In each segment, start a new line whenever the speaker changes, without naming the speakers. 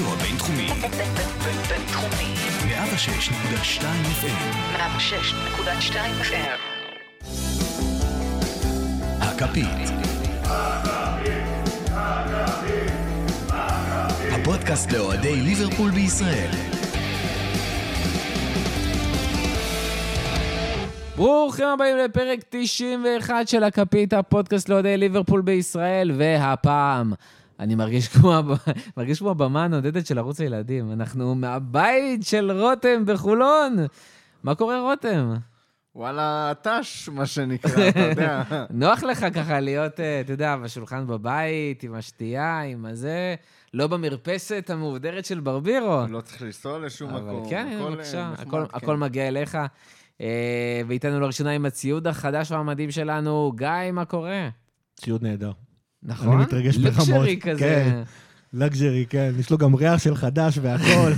הרדיו הבינתחומי.
בינתחומי.
106.2 FM.
106.2 FM.
הכפית. הפודקאסט לאוהדי ליברפול בישראל.
ברוכים הבאים לפרק 91 של הכפית, הפודקאסט לאוהדי ליברפול בישראל, והפעם אני מרגיש כמו. מרגיש כמו הבמה הנודדת של ערוץ הילדים. אנחנו מהבית של רותם בחולון. מה קורה, רותם?
וואלה, טאש, מה שנקרא, אתה יודע.
נוח לך ככה להיות, אה, אתה יודע, בשולחן בבית, עם השתייה, עם הזה, לא במרפסת המהודרת של ברבירו.
לא צריך לנסוע לשום
אבל
מקום.
כן, הנה,
הכל,
בבקשה,
אה, נחמד,
הכל,
כן.
הכל מגיע אליך. אה, ואיתנו לראשונה עם הציוד החדש והמדהים שלנו, גיא, מה קורה?
ציוד נהדר.
נכון?
אני מתרגש ברמות.
לוקשרי כזה.
כן. לגז'רי, כן. יש לו גם ריח של חדש והכל.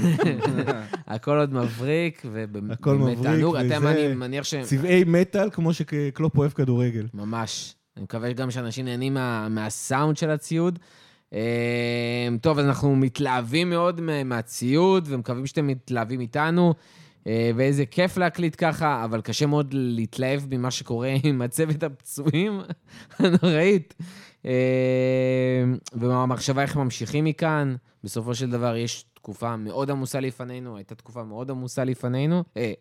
הכל עוד מבריק, ובאמת
הכל מבריק,
תענוג. אתם,
וזה-
אני מניח ש...
צבעי מטאל, כמו שקלופ אוהב כדורגל.
ממש. אני מקווה גם שאנשים נהנים מה, מהסאונד של הציוד. אה, טוב, אז אנחנו מתלהבים מאוד מה- מהציוד, ומקווים שאתם מתלהבים איתנו, אה, ואיזה כיף להקליט ככה, אבל קשה מאוד להתלהב ממה שקורה עם הצוות הפצועים הנוראית. אה, והמחשבה איך ממשיכים מכאן. בסופו של דבר יש תקופה מאוד עמוסה לפנינו, הייתה תקופה מאוד עמוסה לפנינו, אה,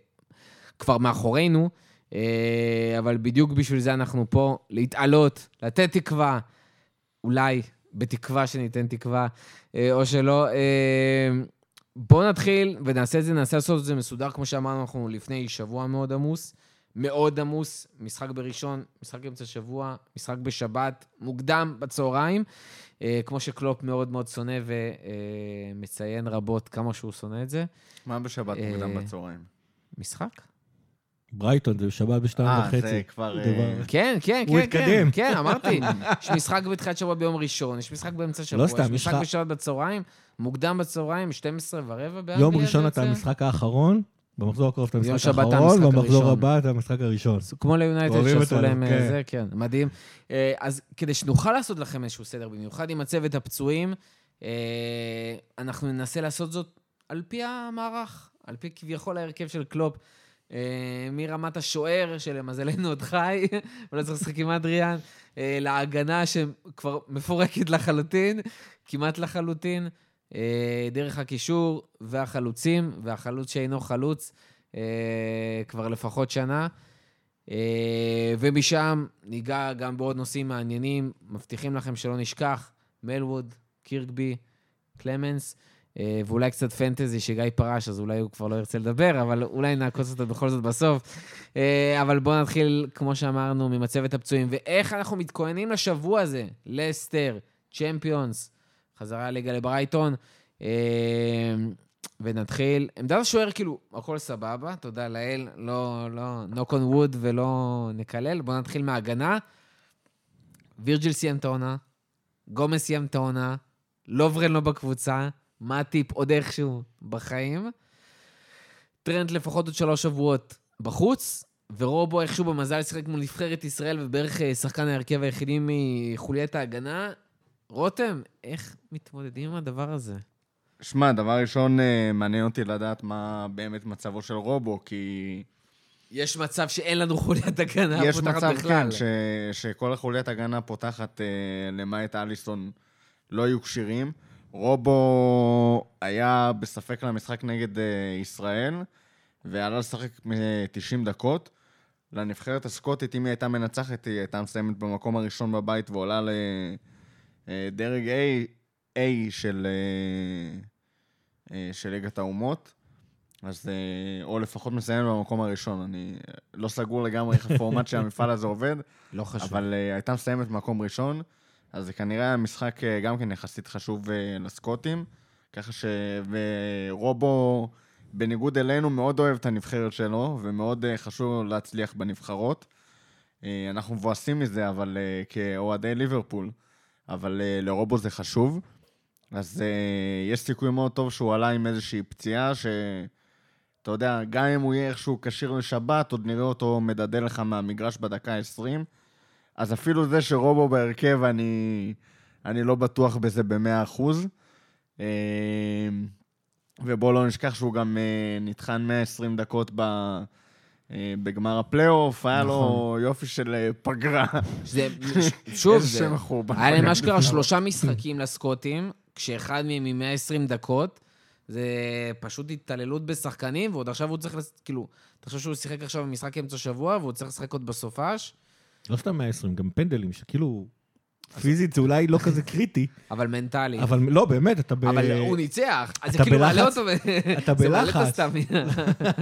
כבר מאחורינו, אה, אבל בדיוק בשביל זה אנחנו פה, להתעלות, לתת תקווה, אולי בתקווה שניתן תקווה, אה, או שלא. אה, בואו נתחיל ונעשה את זה, ננסה לעשות את זה מסודר, כמו שאמרנו, אנחנו לפני שבוע מאוד עמוס. מאוד עמוס, משחק בראשון, משחק אמצע שבוע, משחק בשבת, מוקדם בצהריים, אה, כמו שקלופ מאוד מאוד שונא ומציין רבות כמה שהוא שונא את זה.
מה בשבת
אה,
מוקדם בצהריים?
משחק?
ברייטון, זה בשבת בשתיים
אה,
וחצי.
זה כבר...
דבר.
אה,
כן, כן,
הוא
כן, כן,
התקדם.
כן, אמרתי. יש משחק בתחילת שבוע ביום ראשון, יש משחק באמצע שבוע,
סתם,
יש משחק בשבת בצהריים, מוקדם בצהריים, 12 ורבע באנגליה.
יום ראשון אתה? המשחק האחרון, במחזור הקרוב אתה המשחק האחרון, במחזור. הבא אתה המשחק הראשון.
כמו ליונייטד שעשו להם אה,
כן.
זה, כן, מדהים. אה, אז כדי שנוכל לעשות לכם איזשהו סדר, במיוחד עם הצוות הפצועים, אה, אנחנו ננסה לעשות זאת על פי המערך, על פי כביכול ההרכב של קלופ. מרמת השוער, שלמזלנו עוד חי, ולא צריך לשחק עם אדריאן, להגנה שכבר מפורקת לחלוטין, כמעט לחלוטין, דרך הקישור והחלוצים, והחלוץ שאינו חלוץ אה, כבר לפחות שנה. אה, ומשם ניגע גם בעוד נושאים מעניינים, מבטיחים לכם שלא נשכח, מלווד, קירקבי, קלמנס, אה, ואולי קצת פנטזי שגיא פרש, אז אולי הוא כבר לא ירצה לדבר, אבל אולי נעקוץ אותו בכל זאת בסוף. אה, אבל בואו נתחיל, כמו שאמרנו, ממצבת הפצועים, ואיך אנחנו מתכוננים לשבוע הזה, לסטר, צ'מפיונס, חזרה הליגה לברייטון. אה, ונתחיל. עמדת השוער, כאילו, הכל סבבה, תודה לאל, לא, לא, knock on wood ולא נקלל. בואו נתחיל מההגנה. וירג'יל סיים את העונה, גומס סיים את העונה, לוברן לא בקבוצה, מאטיפ עוד איכשהו בחיים. טרנט לפחות עוד שלוש שבועות בחוץ, ורובו איכשהו במזל שיחק מול נבחרת ישראל ובערך אה, שחקן ההרכב היחידי מחוליית ההגנה. רותם, איך מתמודדים עם הדבר הזה?
שמע, דבר ראשון, אה, מעניין אותי לדעת מה באמת מצבו של רובו, כי
יש מצב שאין לנו חוליית הגנה
יש
פותחת
מצב,
בכלל.
כן, ש... שכל החוליית הגנה פותחת, אה, למעט אליסון, לא יהיו כשירים. רובו היה בספק למשחק נגד אה, ישראל, ועלה לשחק מ-90 דקות. לנבחרת הסקוטית, אם היא הייתה מנצחת, היא הייתה מסיימת במקום הראשון בבית ועולה לדרג A, A של, אה, אה, של ליגת האומות. אז אה, או לפחות מסיים במקום הראשון. אני אה, לא סגור לגמרי איך הפורמט של המפעל הזה עובד,
לא חשוב.
אבל אה, הייתה מסיימת במקום ראשון, אז זה כנראה היה משחק אה, גם כן יחסית חשוב אה, לסקוטים, ככה ש... ורובו, בניגוד אלינו, מאוד אוהב את הנבחרת שלו, ומאוד אה, חשוב לו להצליח בנבחרות. אה, אנחנו מבואסים מזה, אבל אה, כאוהדי ליברפול, אבל אה, לרובו זה חשוב. אז אה, יש סיכוי מאוד טוב שהוא עלה עם איזושהי פציעה, ש... אתה יודע, גם אם הוא יהיה איכשהו כשיר לשבת, עוד נראה אותו מדדה לך מהמגרש בדקה ה-20. אז אפילו זה שרובו בהרכב, אני, אני לא בטוח בזה במאה אחוז. אה, ובואו לא נשכח שהוא גם נטחן 120 דקות ב... אה, בגמר הפלייאוף, היה לו
נכון.
יופי של אה, פגרה.
זה, שוב,
איזה
זה. היה להם. אשכרה שלושה משחקים לסקוטים, כשאחד מהם עם 120 דקות. זה פשוט התעללות בשחקנים, ועוד עכשיו הוא צריך, כאילו, אתה חושב שהוא שיחק עכשיו במשחק אמצע שבוע, והוא צריך לשחק עוד בסופש,
לא סתם 120, גם פנדלים, שכאילו, פיזית זה אולי לא כזה קריטי,
אבל מנטלי.
אבל לא, באמת, אתה ב...
אבל הוא ניצח, אז זה כאילו מעלה
בלחץ?
אותו,
אתה
זה מעלה את
בלחץ.
הסטמינה.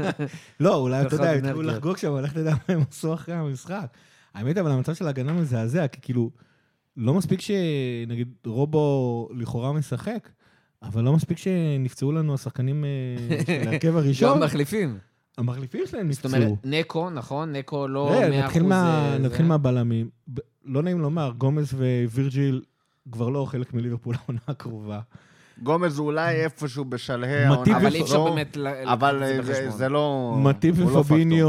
לא, אולי, אתה יודע, התחילו
אנרגיות.
לחגוג שם, לך תדע מה הם עשו אחרי המשחק. האמת, אבל המצב של ההגנה מזעזע, כי כאילו, לא מספיק שנגיד רובו לכאורה משחק, אבל לא מספיק שנפצעו לנו השחקנים אה, של ההרכב
לא
הראשון,
מחליפים.
המחליפים שלהם
זאת
נפצעו.
אומרת, נקו, נכון? נקו לא
רגע,
100%
אה, נתחיל נתחיל מהבלמים. לא נעים לומר, גומז ווירג'יל כבר לא חלק מליברפול העונה הקרובה.
גומז הוא אולי איפשהו בשלהי העונה.
אבל אי אפשר
לא,
באמת
אבל
זה
זה-
בחשבון.
זה לא...
מטיפ
לא
ופביניו.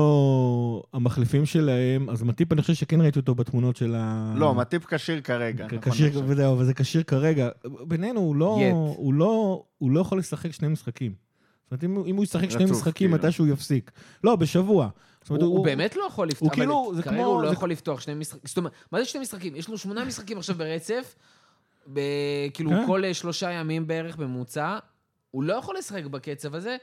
המחליפים שלהם, אז מטיפ, אני חושב שכן ראיתי אותו בתמונות של ה...
לא, מטיפ כשיר כרגע. נכון
כשיר. וזהו, אבל זה כשיר כרגע. בינינו, הוא לא. הוא, לא, הוא לא יכול לשחק שני משחקים. זאת אומרת, אם, הוא- ישחק שני משחקים,
כאילו.
מתישהו יפסיק. לא, בשבוע. זאת אומרת,
הוא הוא באמת לא יכול לפתוח,
הוא כאילו, זה
כרגע
כמו-
הוא לא
זה-
יכול לפתוח שני משחקים. זאת אומרת, מה זה שני משחקים? יש לו שמונה משחקים עכשיו ברצף, ב- כאילו
כן.
כל אה, שלושה ימים בערך בממוצע. הוא לא יכול לשחק בקצב הזה,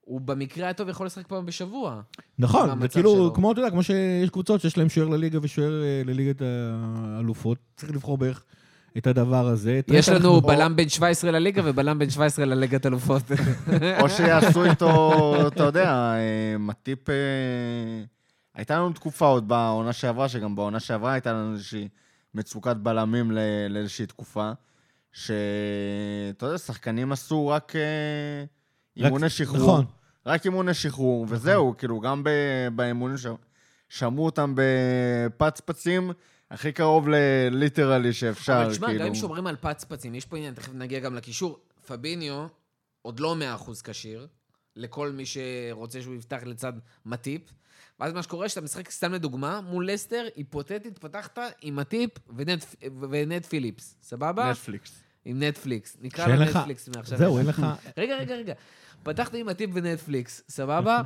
הוא במקרה הטוב יכול לשחק פעם בשבוע.
נכון,
מהמצב
זה כאילו,
שלו.
כמו, אתה יודע, כמו שיש קבוצות שיש להם שוער לליגה ושוער אה, לליגת האלופות, צריך לבחור בערך את הדבר הזה.
יש לנו בלם בן 17 לליגה ובלם בן 17 לליגת אלופות.
או שיעשו איתו, אתה יודע, אה, מטיפ... אה, הייתה לנו תקופה עוד בעונה שעברה, שגם בעונה שעברה הייתה לנו איזושהי מצוקת בלמים ל- לאיזושהי תקופה, שאתה יודע, שחקנים עשו רק אה, אימוני שחרור.
נכון.
רק אימוני שחרור, וזהו, כאילו, גם ב- באימונים ש- שמעו אותם בפצפצים הכי קרוב לליטרלי שאפשר,
אבל תשמע,
כאילו.
גם אם שומרים על פצפצים, יש פה עניין, תכף נגיע גם לקישור. פביניו עוד לא 100% כשיר, לכל מי שרוצה שהוא יפתח לצד מטיפ. ואז מה שקורה, שאתה משחק, סתם לדוגמה, מול לסטר, היפותטית, פתחת עם מאטיפ ונט, ונט פיליפס, סבבה?
נטפליקס.
עם נטפליקס. נקרא
לך-
נטפליקס מעכשיו.
זהו, אין לך...
רגע, רגע, רגע. פתחת עם מאטיפ ונטפליקס, סבבה?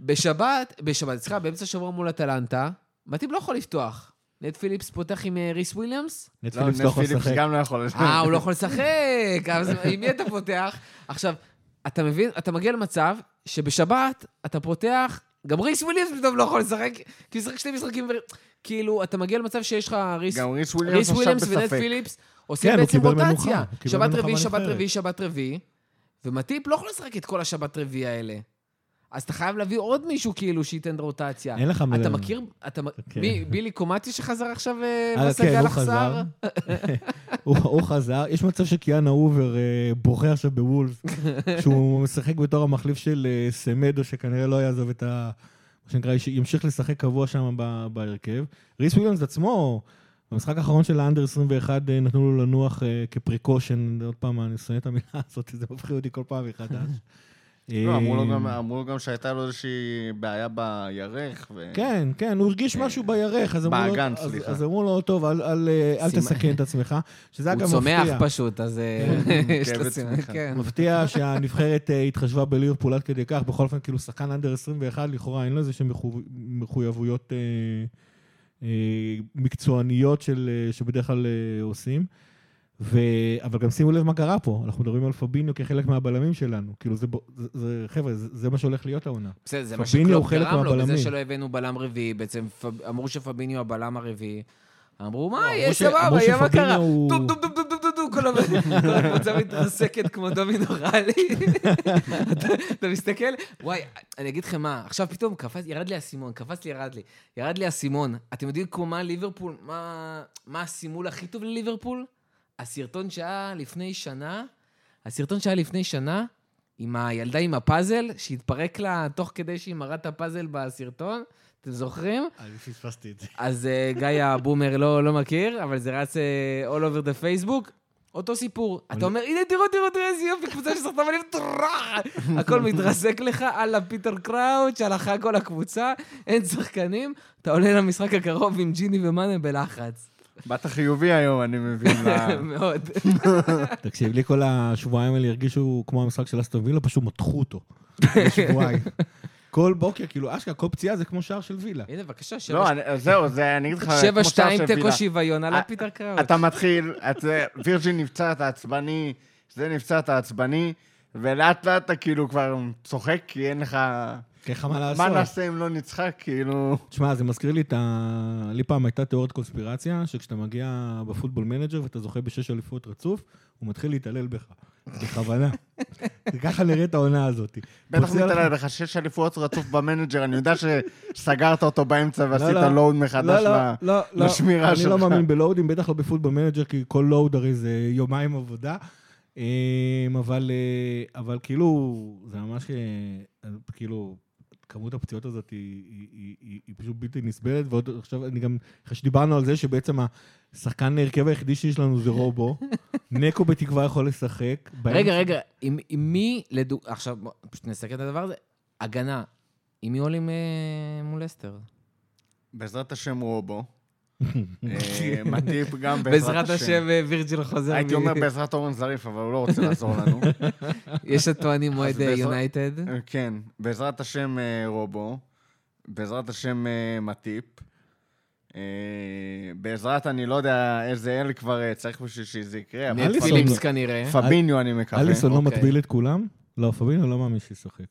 בשבת, בשבת, סליחה, באמצע השבוע מול אטלנטה, מאטיפ לא יכול לפתוח. נט פיליפס פותח עם אה, ריס וויליאמס?
נט
לא,
פיליפס לא יכול.
גם לא יכול לשחק.
אה, הוא לא יכול לשחק, אז עם מי אתה פותח? עכשיו, אתה מבין, אתה מגיע למצב שבשבת אתה פותח, גם ריס וויליאמס פתאום לא יכול לשחק, כי הוא משחק שני משחקים. כאילו, אתה מגיע למצב שיש לך ריס,
גם ריס וויליאמס עכשיו
וויליאמס ונט
בספק.
פיליפס עושים
כן,
בעצם רוטציה. שבת רביעי, שבת. רביעי, שבת רביעי, ומטיפ לא יכול לשחק את כל השבת רביעי האלה. אז אתה חייב להביא עוד מישהו כאילו שייתן רוטציה.
אין לך
אתה
מלא.
מכיר, אתה,
כן.
מי, בילי קומטי שחזר עכשיו אה,
אה,
בסגל
כן, הוא
אכזר?
חזר. הוא הוא חזר. יש מצב שקי-יאנה הובר אה, בוכה עכשיו בוולבס, שהוא משחק בתור המחליף של אה, סמדו, שכנראה לא יעזוב את ה... מה שנקרא, ימשיך לשחק קבוע שם בהרכב. ריס וויליאמס עצמו, במשחק האחרון של ה under 21 אה, נתנו לו לנוח אה, כ precaution, עוד פעם, אני שונא את המילה הזאת, זה מפחיד אותי כל פעם מחדש.
לא, אמרו לו
אה,
גם- אמרו לו גם שהייתה לו איזושהי בעיה בירך. ו-
כן, כן, הוא הרגיש משהו בירך, אז אמרו לו,
באגן,
אז-
סליחה.
אז אמרו לו, טוב, אל- אל אה, אל
סימן-
תסכן את עצמך, שזה
הוא
אגב
צומח
מפתיע.
פשוט, אז אה, יש לו
כאבי
סימן. כן.
מפתיע שהנבחרת אה, התחשבה בליברפול עד כדי כך, בכל אופן, כאילו שחקן אנדר 21, לכאורה אין לו איזה שהן מחויבויות אה, אה, מקצועניות אה, שבדרך כלל אה, עושים. ו... אבל גם שימו לב מה קרה פה, אנחנו מדברים על פביניו כחלק מהבלמים שלנו. כאילו, זה, זה, זה חבר'ה, זה, זה מה שהולך להיות העונה.
בסדר, זה מה שקלופ גרם לו, בזה. שלא הבאנו בלם רביעי. בעצם פב- אמרו שפביניו הבלם הרביעי. אמרו, מה,
אמרו
יהיה סבבה, יהיה מה קרה. דום דום דום דום דום דום דום, כל הקבוצה מתרסקת כמו דומינו רלי. אתה- מסתכל, וואי, אני אגיד לכם מה, עכשיו פתאום קפץ, ירד לי האסימון, קפץ לי, ירד לי. ירד לי האסימון. אתם יודעים כמו מה ליברפול, מה הסימול הכי טוב לליברפול? הסרטון שהיה לפני שנה, הסרטון שהיה לפני שנה, עם הילדה עם הפאזל, שהתפרק לה תוך כדי שהיא מראה את הפאזל בסרטון, אתם זוכרים?
אני פספסתי את זה.
אז uh, גיא הבומר לא, לא מכיר, אבל זה רץ uh, all over the Facebook. אותו סיפור. אתה אומר, הנה, תראו, תראו, תראו איזה יופי, קבוצה של סרטמנים! הכל מתרסק לך, הלאה פיטר קראוץ', הלכה כל הקבוצה, אין שחקנים, אתה עולה למשחק הקרוב עם ג'יני ומאנה בלחץ.
באת חיובי היום, אני מבין.
מאוד.
תקשיב, לי כל השבועיים האלה הרגישו כמו המשחק של אסטון וילה, פשוט מתחו אותו. שבועיים. כל בוקר, כאילו, אשכרה, כל פציעה זה כמו שער של וילה.
הנה, בבקשה,
לא,
שבע-
אני- זהו, זה, אני אגיד לך...
שבע
כמו שער
שתיים תיקו. שוויון על
אה,
פיטר קראוץ'.
אתה מתחיל, את זה, וירג'ין נפצע, אתה עצבני, זה נפצע, אתה עצבני, ולאט לאט אתה כאילו כבר צוחק, כי אין לך...
אין לך מה
מה
לעשות.
נעשה אם לא נצחק, כאילו...
תשמע, זה מזכיר לי את ה... לי פעם הייתה תיאוריית קונספירציה, שכשאתה מגיע בפוטבול מנג'ר ואתה זוכה בשש אליפויות רצוף, הוא מתחיל להתעלל בך. בכוונה. ככה נראית העונה הזאת.
בטח מתעלל לך שש אליפויות רצוף במנג'ר, אני יודע שסגרת אותו באמצע ועשית
לא, לא.
load מחדש
לא, לא, לא, לא.
לשמירה
אני לא
שלך.
מאמין ב load ים, בטח לא בפוטבול מנג'ר, כי כל load הרי זה יומיים עבודה. אמ, אבל, אה, אבל כאילו, זה ממש, אה, כאילו, כמות הפציעות הזאת היא, היא, היא, היא, היא פשוט בלתי נסבלת, ועוד עכשיו, אני גם, אחרי שדיברנו על זה שבעצם השחקן ההרכב היחידי שיש לנו זה רובו, נקו בתקווה יכול לשחק.
רגע, רגע, עם עם מי, לדוג... עכשיו, פשוט נסכם את הדבר הזה. הגנה, עם מי עולים אה, מול אסטר?
בעזרת השם רובו. אה, מטיפ גם בעזרת
בעזרת השם אה, וירג'יל חוזר.
הייתי אומר בעזרת אורן זריף, אבל הוא לא רוצה לעזור לנו.
יש הטוענים מועד
בעזרת-
יונייטד.
אה, כן, בעזרת השם אה, רובו, בעזרת השם אה, מטיפ. אה, בעזרת אני לא יודע איזה אל כבר אה, צריך בשביל שזה יקרה, אבל
נט. פיליפס כנראה.
פביניו אני מקווה.
אליסון לא
אוקיי.
מטביל את כולם? לא, פבינו לא מאמין שישחק.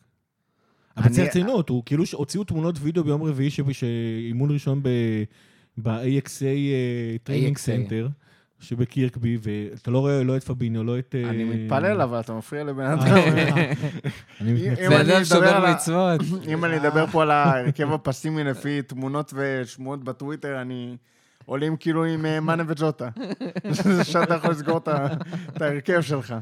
אבל צריך רצינות, הוא כאילו הוציאו תמונות וידאו ביום רביעי שאימון ראשון ב-AXA Training
AXA.
Center, שבקירקבי, ואתה לא רואה לא את פביניו, לא את... אה,
אני מתפלל, אבל אתה מפריע לבן
אה,
אדם.
אני מתנצל.
בן
אני אדבר
שומר מצוות.
אם אני אדבר פה על ההרכב הפסימי לפי תמונות ושמועות בטוויטר, אני... עולים כאילו עם אה, מאנה וג'וטה. זה שאתה יכול לסגור את ההרכב שלך.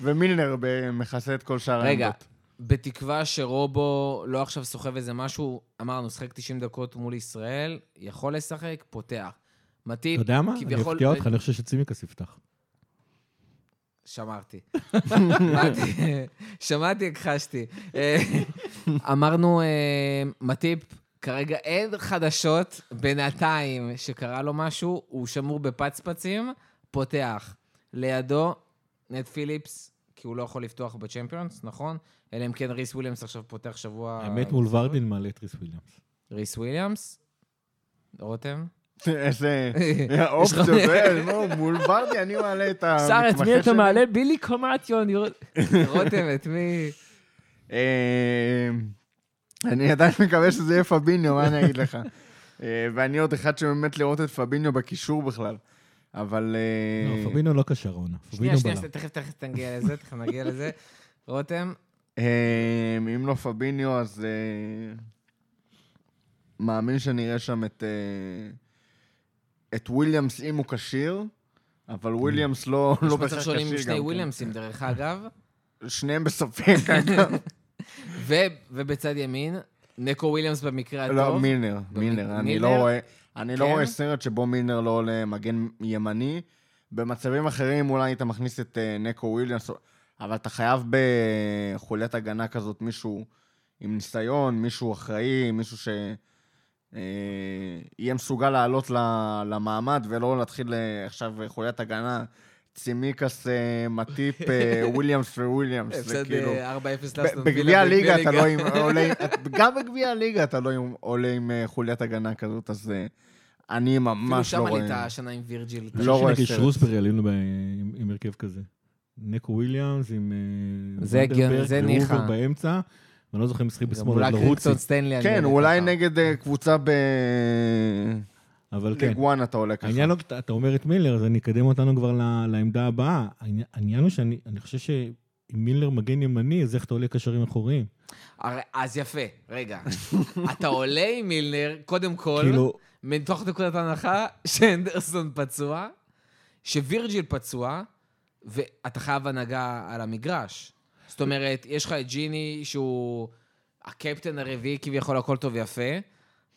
ומילנר מכסה את כל שאר
רגע,
העמדות.
בתקווה שרובו לא עכשיו סוחב איזה משהו, אמרנו, שחק 90 דקות מול ישראל, יכול לשחק, פותח. מטיפ,
אתה יודע מה? אני
כביכול-
אפתיע אותך, אני חושב שצימקס יפתח.
שמרתי. שמעתי, שמעתי, הכחשתי. אה, אמרנו, אה, מטיפ, כרגע אין חדשות, בינתיים שקרה לו משהו, הוא שמור בפצפצים, פותח. לידו, נט פיליפס, כי הוא לא יכול לפתוח בצ'מפיונס, נכון? אלא אם כן ריס וויליאמס עכשיו פותח שבוע...
האמת מול ורדין מעלה את ריס וויליאמס.
ריס וויליאמס? רותם?
איזה
יש
אופציות, אה, לא, מול ורדי אני מעלה את המתמחה
שר, את מי אתה
שלי.
מעלה? בילי קומטיון. רותם, את מי?
אה, אני עדיין מקווה שזה יהיה פביניו, מה אני אגיד לך? אה, ואני עוד אחד שבאמת לראות את פביניו בקישור בכלל. אבל...
לא, פבינו לא קשר העונה.
שנייה, שנייה. תכף, תכף נגיע לזה, תכף נגיע לזה. רותם,
אם לא פביניו, אז... אה, מאמין שנראה שם את... אה, את וויליאמס אם הוא כשיר, אבל וויליאמס לא
יש
לא
מצב
בהכרח
שעולים עם
כשיר
שני
גם כן.
וויליאמסים, דרך אגב.
שניהם בספק, אגב.
ו- ובצד ימין, נקו וויליאמס במקרה
לא,
הטוב.
מילנר,
במ-
מילנר. אני
מילנר?
לא רואה... אני לא
כן?
רואה סרט שבו מילנר לא עולה מגן ימני. במצבים אחרים אולי היית מכניס את אה, נקו וויליאמס, אבל אתה חייב בחוליית הגנה כזאת מישהו עם ניסיון, מישהו אחראי, מישהו ש... אה, יהיה מסוגל לעלות ל- למעמד ולא להתחיל אה, עכשיו חוליית הגנה, צימיקאס, אה, מטיפ, וויליאמס וויליאמס.
הפסד
כאילו...
אה, 4-0
ב-
לאסטון
בגביע הליגה אתה לא. עולה- גם בגביע הליגה אתה לא עם- עולה עם חוליית הגנה כזאת, אז אני
אפילו
ממש לא
שם עלית
רואה.
השנה עם וירג'יל.
לא רואה סרט.
שרוסברי עלינו עם הרכב כזה. נקו וויליאמס עם אה,
זה ניחא.
באמצע, ואני לא זוכר אם משחקים
גם
בשמאל,
אולי. קריקסון סטנלי. אני
כן, אולי. נגד אה, קבוצה ב...
אבל כן.
1 אתה עולה ככה.
העניין הוא, אתה- אומר את מילר, אז אני אקדם אותנו כבר לעמדה הבאה. העניין- הוא שאני אני חושב שאם מילר מגן ימני, אז איך אתה עולה קשרים אחוריים?
אז יפה, רגע. אתה עולה עם מילנר, קודם כל,
כאילו,
מתוך נקודת הנחה שאנדרסון פצוע, שווירג'יל פצוע, ואתה חייב הנהגה על המגרש. זאת אומרת, יש לך את ג'יני, שהוא הקפטן הרביעי, כביכול הכל טוב ויפה,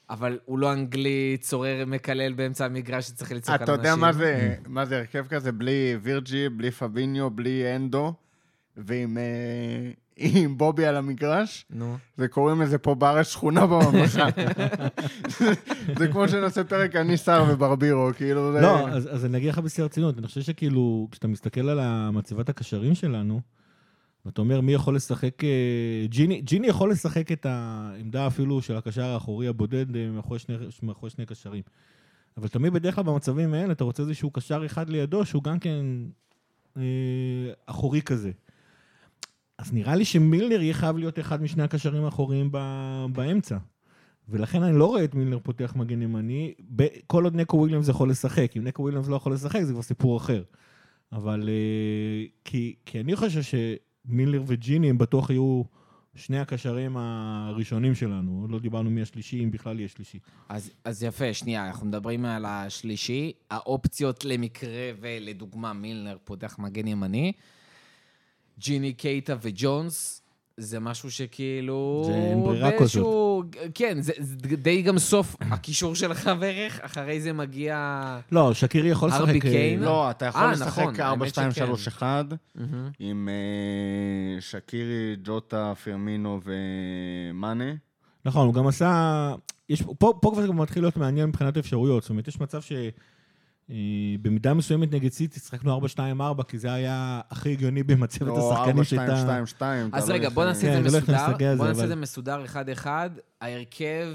אבל הוא לא אנגלי צורר מקלל באמצע המגרש שצריך לצעוק על
אתה
אנשים.
יודע מה זה, מה זה הרכב כזה? בלי וירג'י, בלי פביניו, בלי אנדו, ועם אה, עם בובי על המגרש,
נו.
וקוראים לזה פה בארץ שכונה בממלכה. זה כמו שנעשה פרק אני שר וברבירו, כאילו זה...
לא, אז, אז אני אגיד לך בשיא הרצינות, אני חושב שכאילו, כשאתה מסתכל על מצבת הקשרים שלנו, ואתה אומר מי יכול לשחק, אה, ג'יני, ג'יני יכול לשחק את העמדה אפילו של הקשר האחורי הבודד אה, מאחורי שני, מאחורי שני קשרים. אבל תמיד בדרך כלל במצבים האלה אתה רוצה איזשהו קשר אחד לידו שהוא גם כן אה, אחורי כזה. אז נראה לי שמילנר יהיה חייב להיות אחד משני הקשרים האחוריים ב- באמצע. ולכן אני לא רואה את מילנר פותח מגן ימני, ב- כל עוד נקו וויליאמס יכול לשחק. אם נקו וויליאמס לא יכול לשחק, זה כבר סיפור אחר. אבל אה, כי, כי אני חושב שמילנר וג'יני הם בטוח יהיו שני הקשרים הראשונים שלנו. עוד לא דיברנו מי השלישי, אם בכלל יהיה שלישי.
אז, אז יפה, שנייה, אנחנו מדברים על השלישי. האופציות למקרה ולדוגמה מילנר פותח מגן ימני. ג'יני קייטה וג'ונס, זה משהו שכאילו...
זה אין ברירה
באיזשהו- כן, זה, זה די גם סוף הקישור שלך בערך, אחרי זה מגיע...
לא, שקירי יכול לשחק...
ארבי
אה,
קיין?
לא, אתה יכול
אה,
לשחק
נכון,
4,
האמת
2,
שכן.
3, 1,
מהמם.
עם אה, שקירי, ג'וטה, פרמינו ומאנה.
נכון, הוא גם עשה... יש, פה, פה כבר זה גם מתחיל להיות מעניין מבחינת אפשרויות. זאת אומרת, יש מצב ש... אה, במידה מסוימת נגד סיטי שיחקנו 4-2-4, כי זה היה הכי הגיוני במצבת
או
השחקנים
4,
שהייתה...
2, 2, 2.
אז
תלוי
רגע,
איך,
בוא
אה,
נעשה
כן,
את
זה לא
מסודר. בוא נעשה את זה מסודר אחד-אחד. ההרכב,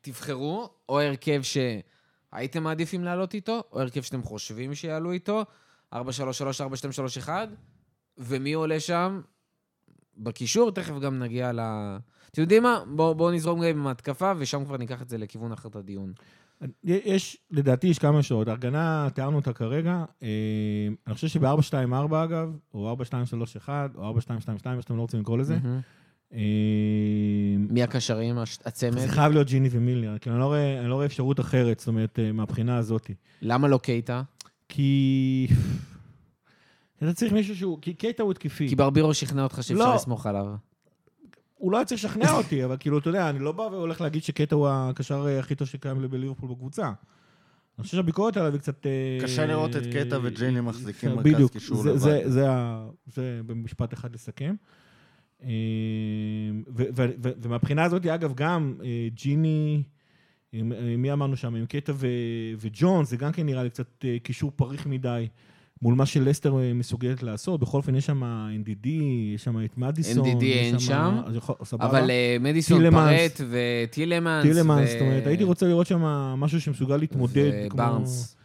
תבחרו, או הרכב שהייתם מעדיפים לעלות איתו, או הרכב שאתם חושבים שיעלו איתו, 4-3-3, 4-2-3-1, ומי עולה שם בקישור, תכף גם נגיע ל... אתם יודעים מה? בואו בוא נזרום גם עם ההתקפה, ושם כבר ניקח את זה לכיוון אחר את הדיון.
יש, לדעתי יש כמה שעות. ההגנה, תיארנו אותה כרגע. אה, אני חושב שב-4-2-4 אגב, או 4-2-3-1, או 4-2-2-2, איך שאתם לא רוצים לקרוא לזה. אה,
מי הקשרים, הצמד?
זה חייב להיות ג'יני ומילנר, כי אני לא רואה, אני לא רואה אפשרות אחרת, זאת אומרת, אה, מהבחינה הזאת.
למה לא קייטה?
כי... אתה צריך מישהו שהוא... כי קייטה הוא התקפי.
כי ברבירו שכנע אותך שאפשר
לא.
לסמוך עליו.
הוא לא היה צריך לשכנע אותי, אבל כאילו, אתה יודע, אני לא בא והולך להגיד שקטע הוא הקשר אה, הכי טוב שקיים בליברפול בקבוצה. אני חושב שהביקורת עליו היא קצת... אה,
קשה לראות את קטע וג'יני
אה,
מחזיקים מרכז קישור לבד.
זה- במשפט אחד לסכם. ומהבחינה הזאת, אגב, גם ג'יני, מי אמרנו שם, עם קטע וג'ון, זה גם כן נראה לי קצת קישור פריך מדי. מול מה שלסטר אה, מסוגלת לעשות, בכל אופן יש שם NDD, יש שם את מדיסון.
NDD אין שם,
יכול- סבבה.
אבל אה, מדיסון
טילמנס.
פרט וטילמנס.
טילמנס,
ו-
זאת אומרת, הייתי רוצה לראות שם משהו שמסוגל להתמודד. כמו-
ובארנס.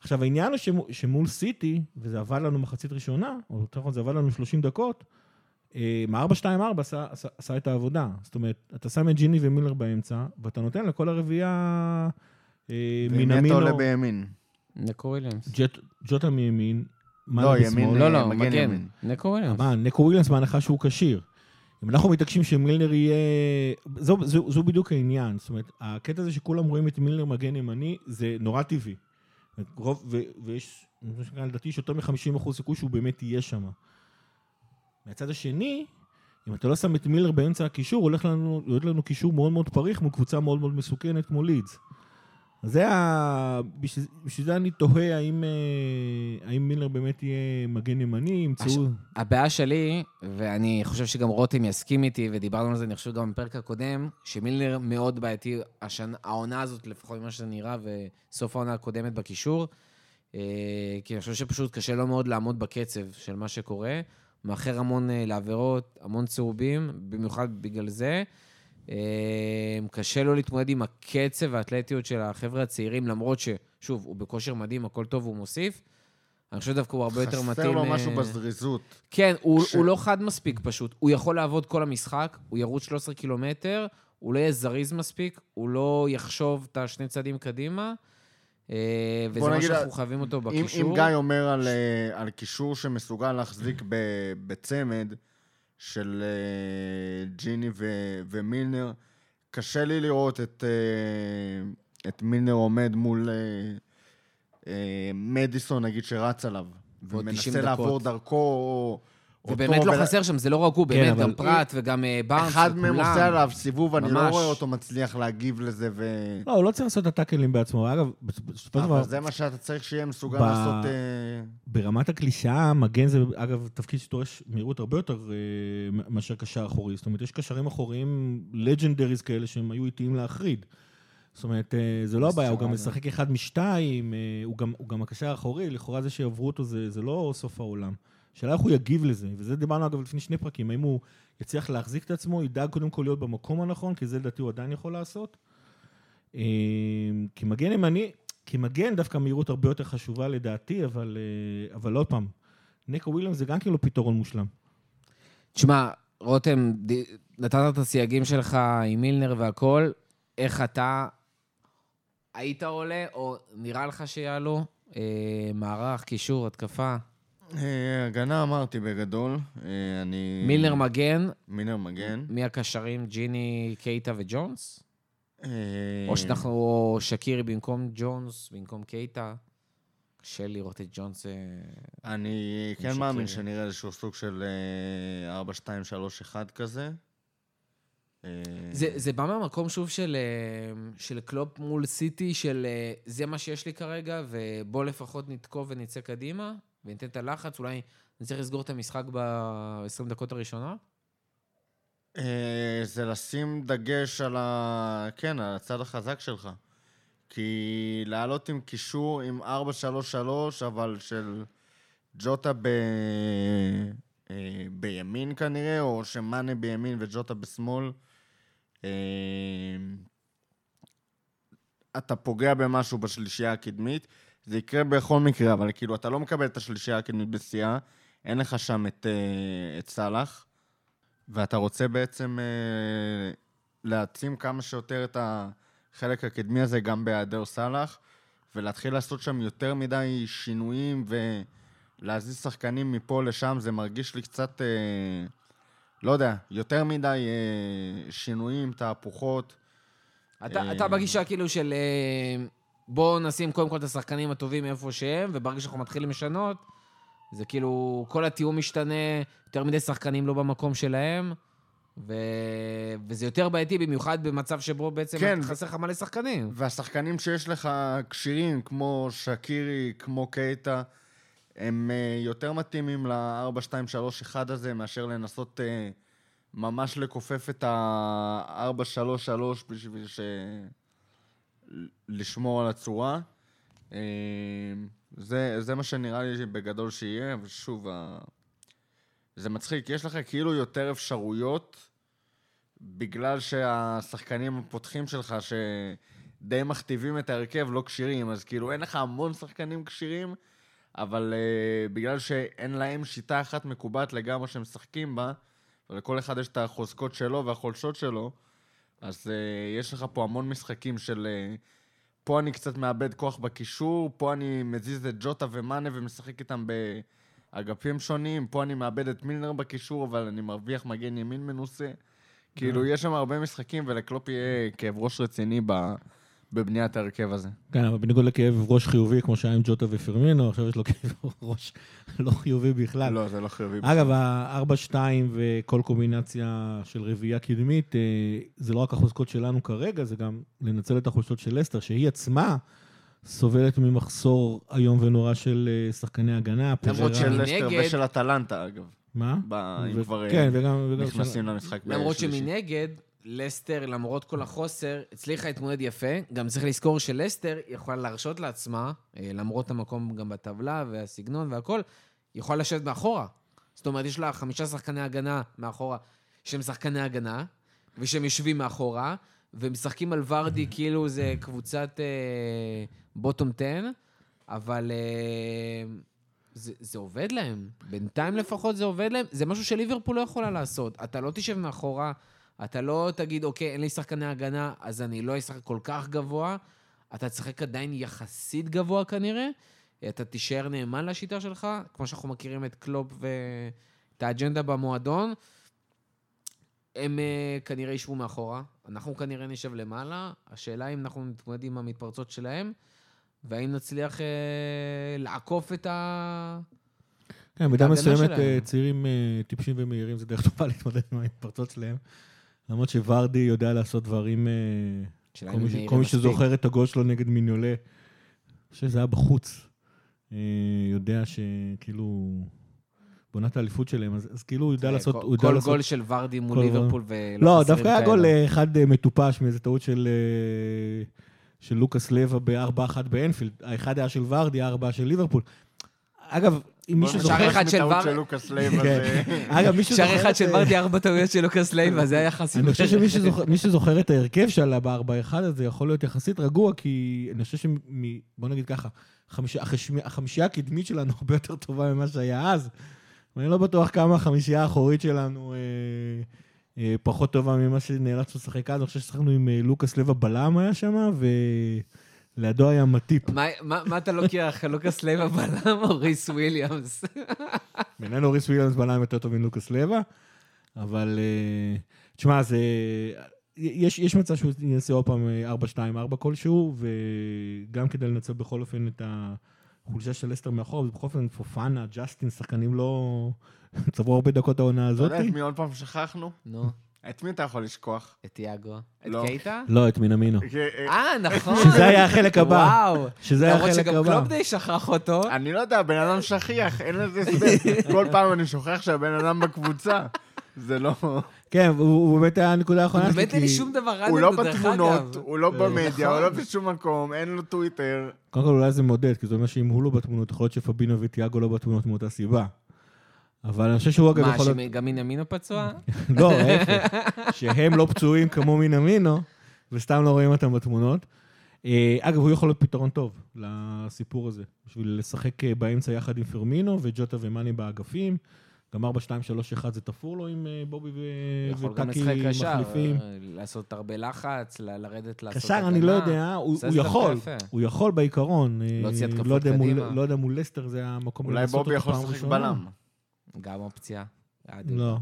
עכשיו, העניין הוא שמ- שמול סיטי, וזה עבד לנו מחצית ראשונה, או יותר נכון, זה עבד לנו 30 דקות, אה, מה-4-2-4 עשה, עשה, עשה את העבודה. זאת אומרת, אתה שם את ג'יני ומילר באמצע, ואתה נותן לכל הרביעייה אה,
ומי אתה
מינמינו,
עולה בימין?
נקו וויליאמס.
ג'ט- ג'וטה מימין,
לא,
מאנה
ימין,
בשמאל.
לא, לא,
מגן
מגן.
ימין.
נקו וויליאמס.
מה, נקו וויליאמס בהנחה שהוא כשיר. אם אנחנו מתעקשים שמילנר יהיה... זו, זו, זו בדיוק העניין. זאת אומרת, הקטע הזה שכולם רואים את מילנר מגן ימני, זה נורא טבעי. רוב, ו, ויש, אני חושב שכאן לדעתי יש יותר מ-50% סיכוי שהוא באמת יהיה שם. מהצד השני, אם אתה לא שם את מילר באמצע הקישור, הולך לנו, הולך לנו קישור מאוד מאוד פריך מול קבוצה מאוד מאוד מסוכנת כמו לידס. זה ה... בשביל, זה אני תוהה האם, אה, האם מילר באמת יהיה מגן ימני, ימצאו...
הבעיה שלי, ואני חושב שגם רותם יסכים איתי, ודיברנו על זה, אני חושב גם בפרק הקודם, שמילנר מאוד בעייתי, השנה, העונה הזאת, לפחות ממה שזה נראה, וסוף העונה הקודמת בקישור, אה, כי אני חושב שפשוט קשה לו מאוד לעמוד בקצב של מה שקורה. מאחר המון אה, לעבירות, המון צהובים, במיוחד בגלל זה. אה, קשה לו להתמודד עם הקצב והאתלטיות של החבר'ה הצעירים, למרות ששוב, הוא בכושר מדהים, הכל טוב, הוא מוסיף. אני חושב דווקא הוא הרבה יותר מתאים...
חסר לו
אה,
משהו בזריזות.
כן, הוא,
ש-
הוא לא חד מספיק פשוט. הוא יכול לעבוד כל המשחק, הוא ירוץ 13 קילומטר, הוא לא יהיה זריז מספיק, הוא לא יחשוב את השני צעדים קדימה, אה, וזה מה שאנחנו חייבים אותו
אם,
בקישור.
אם גיא אומר על, אה, על קישור שמסוגל להחזיק ב, בצמד של אה, ג'יני ו, ומילנר, קשה לי לראות את, אה, את מילנר עומד מול אה, אה, מדיסון, נגיד, שרץ עליו,
ועוד 90
ומנסה לעבור. דרכו,
ובאמת לא חסר שם, זה לא רק הוא,
כן,
באמת,
אבל
גם פרט וגם אה, בארנס,
אחד מהם. עושה עליו סיבוב, אני לא. רואה אותו מצליח להגיב לזה, ו...
לא, הוא לא צריך לעשות את הטאקלים בעצמו. אגב, בסופו של דבר,
אבל זה מה שאתה צריך שיהיה מסוגל
ב-
לעשות... אה,
ברמת הקלישאה, מגן זה, אגב, תפקיד שדורש מהירות הרבה יותר אה, מאשר קשר אחורי. זאת אומרת, יש קשרים אחוריים, לג'נדריז כאלה, שהם היו איטיים להחריד. זאת אומרת, אה, זה לא הבעיה, הוא גם. משחק אחד משתיים, אה, הוא גם, הוא גם הקשר האחורי, לכאורה זה שיעברו אותו זה, זה לא סוף העולם. השאלה איך הוא יגיב לזה, וזה דיברנו אגב לפני שני פרקים, האם הוא יצליח להחזיק את עצמו, ידאג קודם כל להיות במקום הנכון, כי זה לדעתי הוא עדיין יכול לעשות. אה, כמגן ימני, כמגן דווקא מהירות הרבה יותר חשובה לדעתי, אבל, אה, אבל עוד פעם, ניקו וויליאמס זה גם כאילו פתרון מושלם.
תשמע, רותם, נתת את הסייגים שלך עם מילנר והכל, איך אתה היית עולה, או נראה לך שיעלו? אה, מערך, קישור, התקפה.
אה, הגנה אמרתי בגדול, אה, אני...
מילנר מגן,
מילנר מגן.
מי הקשרים? ג'יני, קייטה וג'ונס?
אה,
או שאנחנו, שקירי במקום ג'ונס, במקום קייטה? קשה לראות את ג'ונס...
אני כן
שקירי.
מאמין שנראה איזשהו סוג של אה, 4, 2, 3, 1 כזה.
זה, זה בא מהמקום שוב של, של קלופ מול סיטי, של זה מה שיש לי כרגע, ובוא לפחות נתקוף ונצא קדימה, וניתן את הלחץ, אולי נצטרך לסגור את המשחק ב-20 דקות הראשונה?
אה, זה לשים דגש על ה... כן, על הצד החזק שלך. כי לעלות עם קישור עם 4-3-3, אבל של ג'וטה ב... אה, בימין כנראה, או שמאנה בימין וג'וטה בשמאל, אה, אתה פוגע במשהו בשלישייה הקדמית. זה יקרה בכל מקרה, אבל כאילו, אתה לא מקבל את השלישייה הקדמית בשיאה, אין לך שם את, אה, את סאלח. ואתה רוצה בעצם אה, להעצים כמה שיותר את החלק הקדמי הזה גם בהיעדר סאלח, ולהתחיל לעשות שם יותר מדי שינויים ולהזיז שחקנים מפה לשם, זה מרגיש לי קצת, אה, לא יודע, יותר מדי אה, שינויים, תהפוכות.
אתה,
אה,
אתה בגישה כאילו של אה, בואו נשים קודם כל את השחקנים הטובים מאיפה שהם, וברגע שאנחנו מתחילים לשנות, זה כאילו, כל התיאום משתנה, יותר מדי שחקנים לא במקום שלהם, ו... וזה יותר בעייתי, במיוחד במצב שבו בעצם
כן.
חסר לך מלא שחקנים.
והשחקנים שיש לך כשירים, כמו שקירי, כמו קייטה, הם אה, יותר מתאימים ל-4-2-3-1 הזה, מאשר לנסות אה, ממש לכופף את ה-4-3-3 בשביל ש... לשמור על הצורה. אה, זה, זה מה שנראה לי בגדול שיהיה, אבל שוב. זה מצחיק, יש לך כאילו יותר אפשרויות בגלל שהשחקנים הפותחים שלך, שדי מכתיבים את ההרכב, לא כשירים, אז כאילו אין לך המון שחקנים כשירים, אבל uh, בגלל שאין להם שיטה אחת מקובעת לגמרי שהם משחקים בה, ולכל אחד יש את החוזקות שלו והחולשות שלו, אז uh, יש לך פה המון משחקים של... Uh, פה אני קצת מאבד כוח בקישור, פה אני מזיז את ג'וטה ומאנה ומשחק איתם באגפים שונים, פה אני מאבד את מילנר בקישור, אבל אני מרוויח מגן ימין מנוסה. כאילו, יש שם הרבה משחקים, ולקלופ יהיה כאב ראש רציני ב... בבניית ההרכב הזה.
כן, אבל בניגוד לכאב ראש חיובי, כמו שהיה עם ג'וטה ופרמינו, עכשיו יש לו כאב ראש לא חיובי בכלל.
לא, זה לא חיובי.
אגב, ה-4-2 וכל קומבינציה של רביעייה קדמית, אה, זה לא רק החוזקות שלנו כרגע, זה גם לנצל את החולשות של לסטר, שהיא עצמה סובלת ממחסור איום ונורא של אה, שחקני הגנה.
למרות של לסטר ושל אטלנטה, אגב.
מה?
ב- אם
ו-
כבר, אה,
כן, וגם... וגם
נכנסים
של-
למשחק
למרות. שמנגד, לסטר, למרות כל החוסר, הצליחה להתמודד יפה. גם צריך לזכור שלסטר יכולה להרשות לעצמה, אה, למרות המקום גם בטבלה והסגנון והכל, יכולה לשבת מאחורה. זאת אומרת, יש לה חמישה שחקני הגנה מאחורה, שהם שחקני הגנה, ושהם יושבים מאחורה, ומשחקים על ורדי כאילו זה קבוצת בוטום 10, אבל אה, זה, זה עובד להם. בינתיים לפחות זה עובד להם. זה משהו שליברפול לא יכולה לעשות. אתה לא תשב מאחורה, אתה לא תגיד, אוקיי, אין לי שחקני הגנה, אז אני לא אשחק כל כך גבוה. אתה תשחק עדיין יחסית גבוה כנראה. אתה תישאר נאמן לשיטה שלך, כמו שאנחנו מכירים את קלופ ואת האג'נדה במועדון. הם uh, כנראה ישבו מאחורה, אנחנו כנראה נשב למעלה. השאלה אם אנחנו נתמודד עם המתפרצות שלהם, והאם נצליח uh, לעקוף את ה...
כן, במידה מסוימת. אה, צעירים טיפשים ומהירים זה דרך טובה להתמודד עם ההתפרצות שלהם. למרות שוורדי יודע לעשות דברים, אה, כל מי ש- כל. שזוכר את הגול שלו נגד מיניולה, אני חושב שזה היה בחוץ, אה, יודע שכאילו, בעונת האליפות שלהם, אז אז כאילו הוא יודע
אה,
לעשות...
כל- כל
לעשות-
גול של ורדי מול ליברפול ולא
לא, דווקא היה. גול אה, אחד מטופש מאיזה טעות של של לוקאס לבה ב-4-1 באנפילד. האחד היה של ורדי, הארבע של ליברפול. אגב, אם מישהו
שער
זוכר...
אחד של ור-.
כן. אגב, מישהו זוכר...
שער אחד של
אה,
ורדי, ארבע טעויות של לוקאס לייבה, זה היה יחסית...
אני חושב שמי שזוכר, את ההרכב שלה ב-4-1 הזה יכול להיות יחסית רגוע, כי אני חושב שמ... בוא נגיד ככה. החמישייה הקדמית שלנו הרבה יותר טובה ממה שהיה אז. ואני לא בטוח כמה החמישייה האחורית שלנו אה, אה, פחות טובה ממה שנאלצנו לשחק אז. אני חושב ששחקנו עם לוקאס לייבה בלם היה שם, ולידו היה מטיפ.
מה- אתה לוקח, לוקאס לייבה בלם או ריס וויליאמס?
בינינו ריס וויליאמס בלם יותר טוב מלוקאס לייבה, אבל אה, תשמע, זה... יש, יש מצב שהוא ינסה עוד פעם אה, 4-2-4 כלשהו, וגם כדי לנצל בכל אופן את החולשה של לסטר מאחור, ובכל אופן פופאנה, ג'סטין, שחקנים לא... צברו הרבה דקות העונה
אתה
הזאת.
יודע את מי עוד פעם שכחנו?
נו,
את מי אתה יכול לשכוח?
את יאגו. את
לא.
קייטה?
לא, את מינמינו.
אה, נכון.
שזה היה החלק הבא.
וואו.
שזה היה
למרות
החלק
שגם
הבא.
קלופ די שכח אותו.
אני לא יודע, בן אדם שכיח, אין לזה הסבר. כל פעם אני שוכח שהבן אדם בקבוצה. זה לא...
כן, הוא באמת היה הנקודה האחרונה שלי,
באמת אין לי שום דבר רע
הוא לא בתמונות. הוא לא במדיה, הוא לא
נכון.
בשום מקום, אין לו טוויטר.
קודם כל אולי זה מודד, כי זה אומר שאם הוא לא בתמונות, יכול להיות שפבינו וטיאגו לא בתמונות מאותה סיבה. אבל אני חושב שהוא אגב
מה,
יכול להיות...
שגם מינמינו פצוע?
לא, ההפך. שהם לא פצועים כמו מינמינו, וסתם לא רואים אותם בתמונות. אה, אגב, הוא יכול להיות פתרון טוב לסיפור הזה, בשביל לשחק אה, באמצע יחד עם פרמינו וג'וטה ומאני באגפים. גם 4, 2, 3, 1 זה תפור לו עם אה, בובי ו-
יכול גם
וטאקי
לשחק קשר,
מחליפים.
לעשות הרבה לחץ, ל- לרדת לעשות
קשר, אני לא יודע, הוא יכול. הוא יכול בעיקרון.
להוציא התקפות
לא יודע מול-
קדימה.
לא יודע מול לסטר זה המקום
אולי
לנסות
בובי
אותו
יכול
פעם
לשחק
ראשונה.
בלם.
גם אופציה.
לא.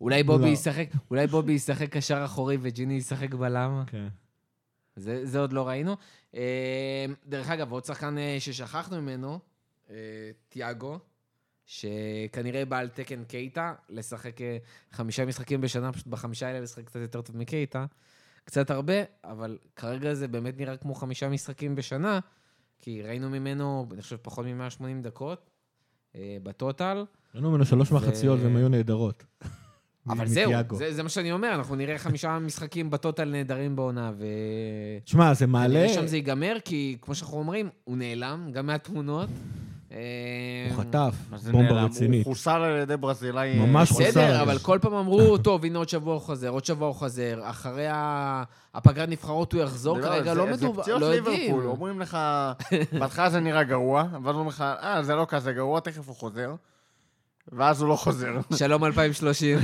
אולי בובי
לא.
ישחק, אולי בובי ישחק קשר אחורי וג'יני ישחק בלם.
כן.
זה, זה עוד לא ראינו. אה, דרך אגב, עוד שחקן אה, ששכחנו ממנו, אה, תיאגו, שכנראה בא על תקן קייטה, לשחק אה, חמישה משחקים בשנה, פשוט בחמישה האלה לשחק קצת יותר טוב מקייטה. קצת הרבה, אבל כרגע זה באמת נראה כמו חמישה משחקים בשנה, כי ראינו ממנו, אני חושב, פחות מ-180 דקות בטוטל.
ראינו ממנו שלוש מחציות והן היו נהדרות.
אבל זהו. זה, זה מה שאני אומר, אנחנו נראה חמישה משחקים בטוטל נהדרים בעונה, ו...
תשמע, זה מעלה...
כנראה שם זה ייגמר, כי כמו שאנחנו אומרים, הוא נעלם, גם מהתמונות.
הוא חטף
מה זה
בומבה? רצינית.
הוא חוסל על ידי ברזילאי.
ממש
אה,
חוסל.
בסדר, אבל כל פעם אמרו, טוב, הנה עוד שבוע הוא חוזר, עוד שבוע הוא חוזר, אחרי הפגרת נבחרות הוא יחזור,
זה
כרגע
זה-
לא
זה
מדובר,
פציעות
לא יודעים.
ליברפול, אומרים לך, בהתחלה זה נראה גרוע, ואז אומרים לך, אה, זה לא כזה גרוע, תכף הוא חוזר. ואז הוא לא חוזר,
שלום 2030.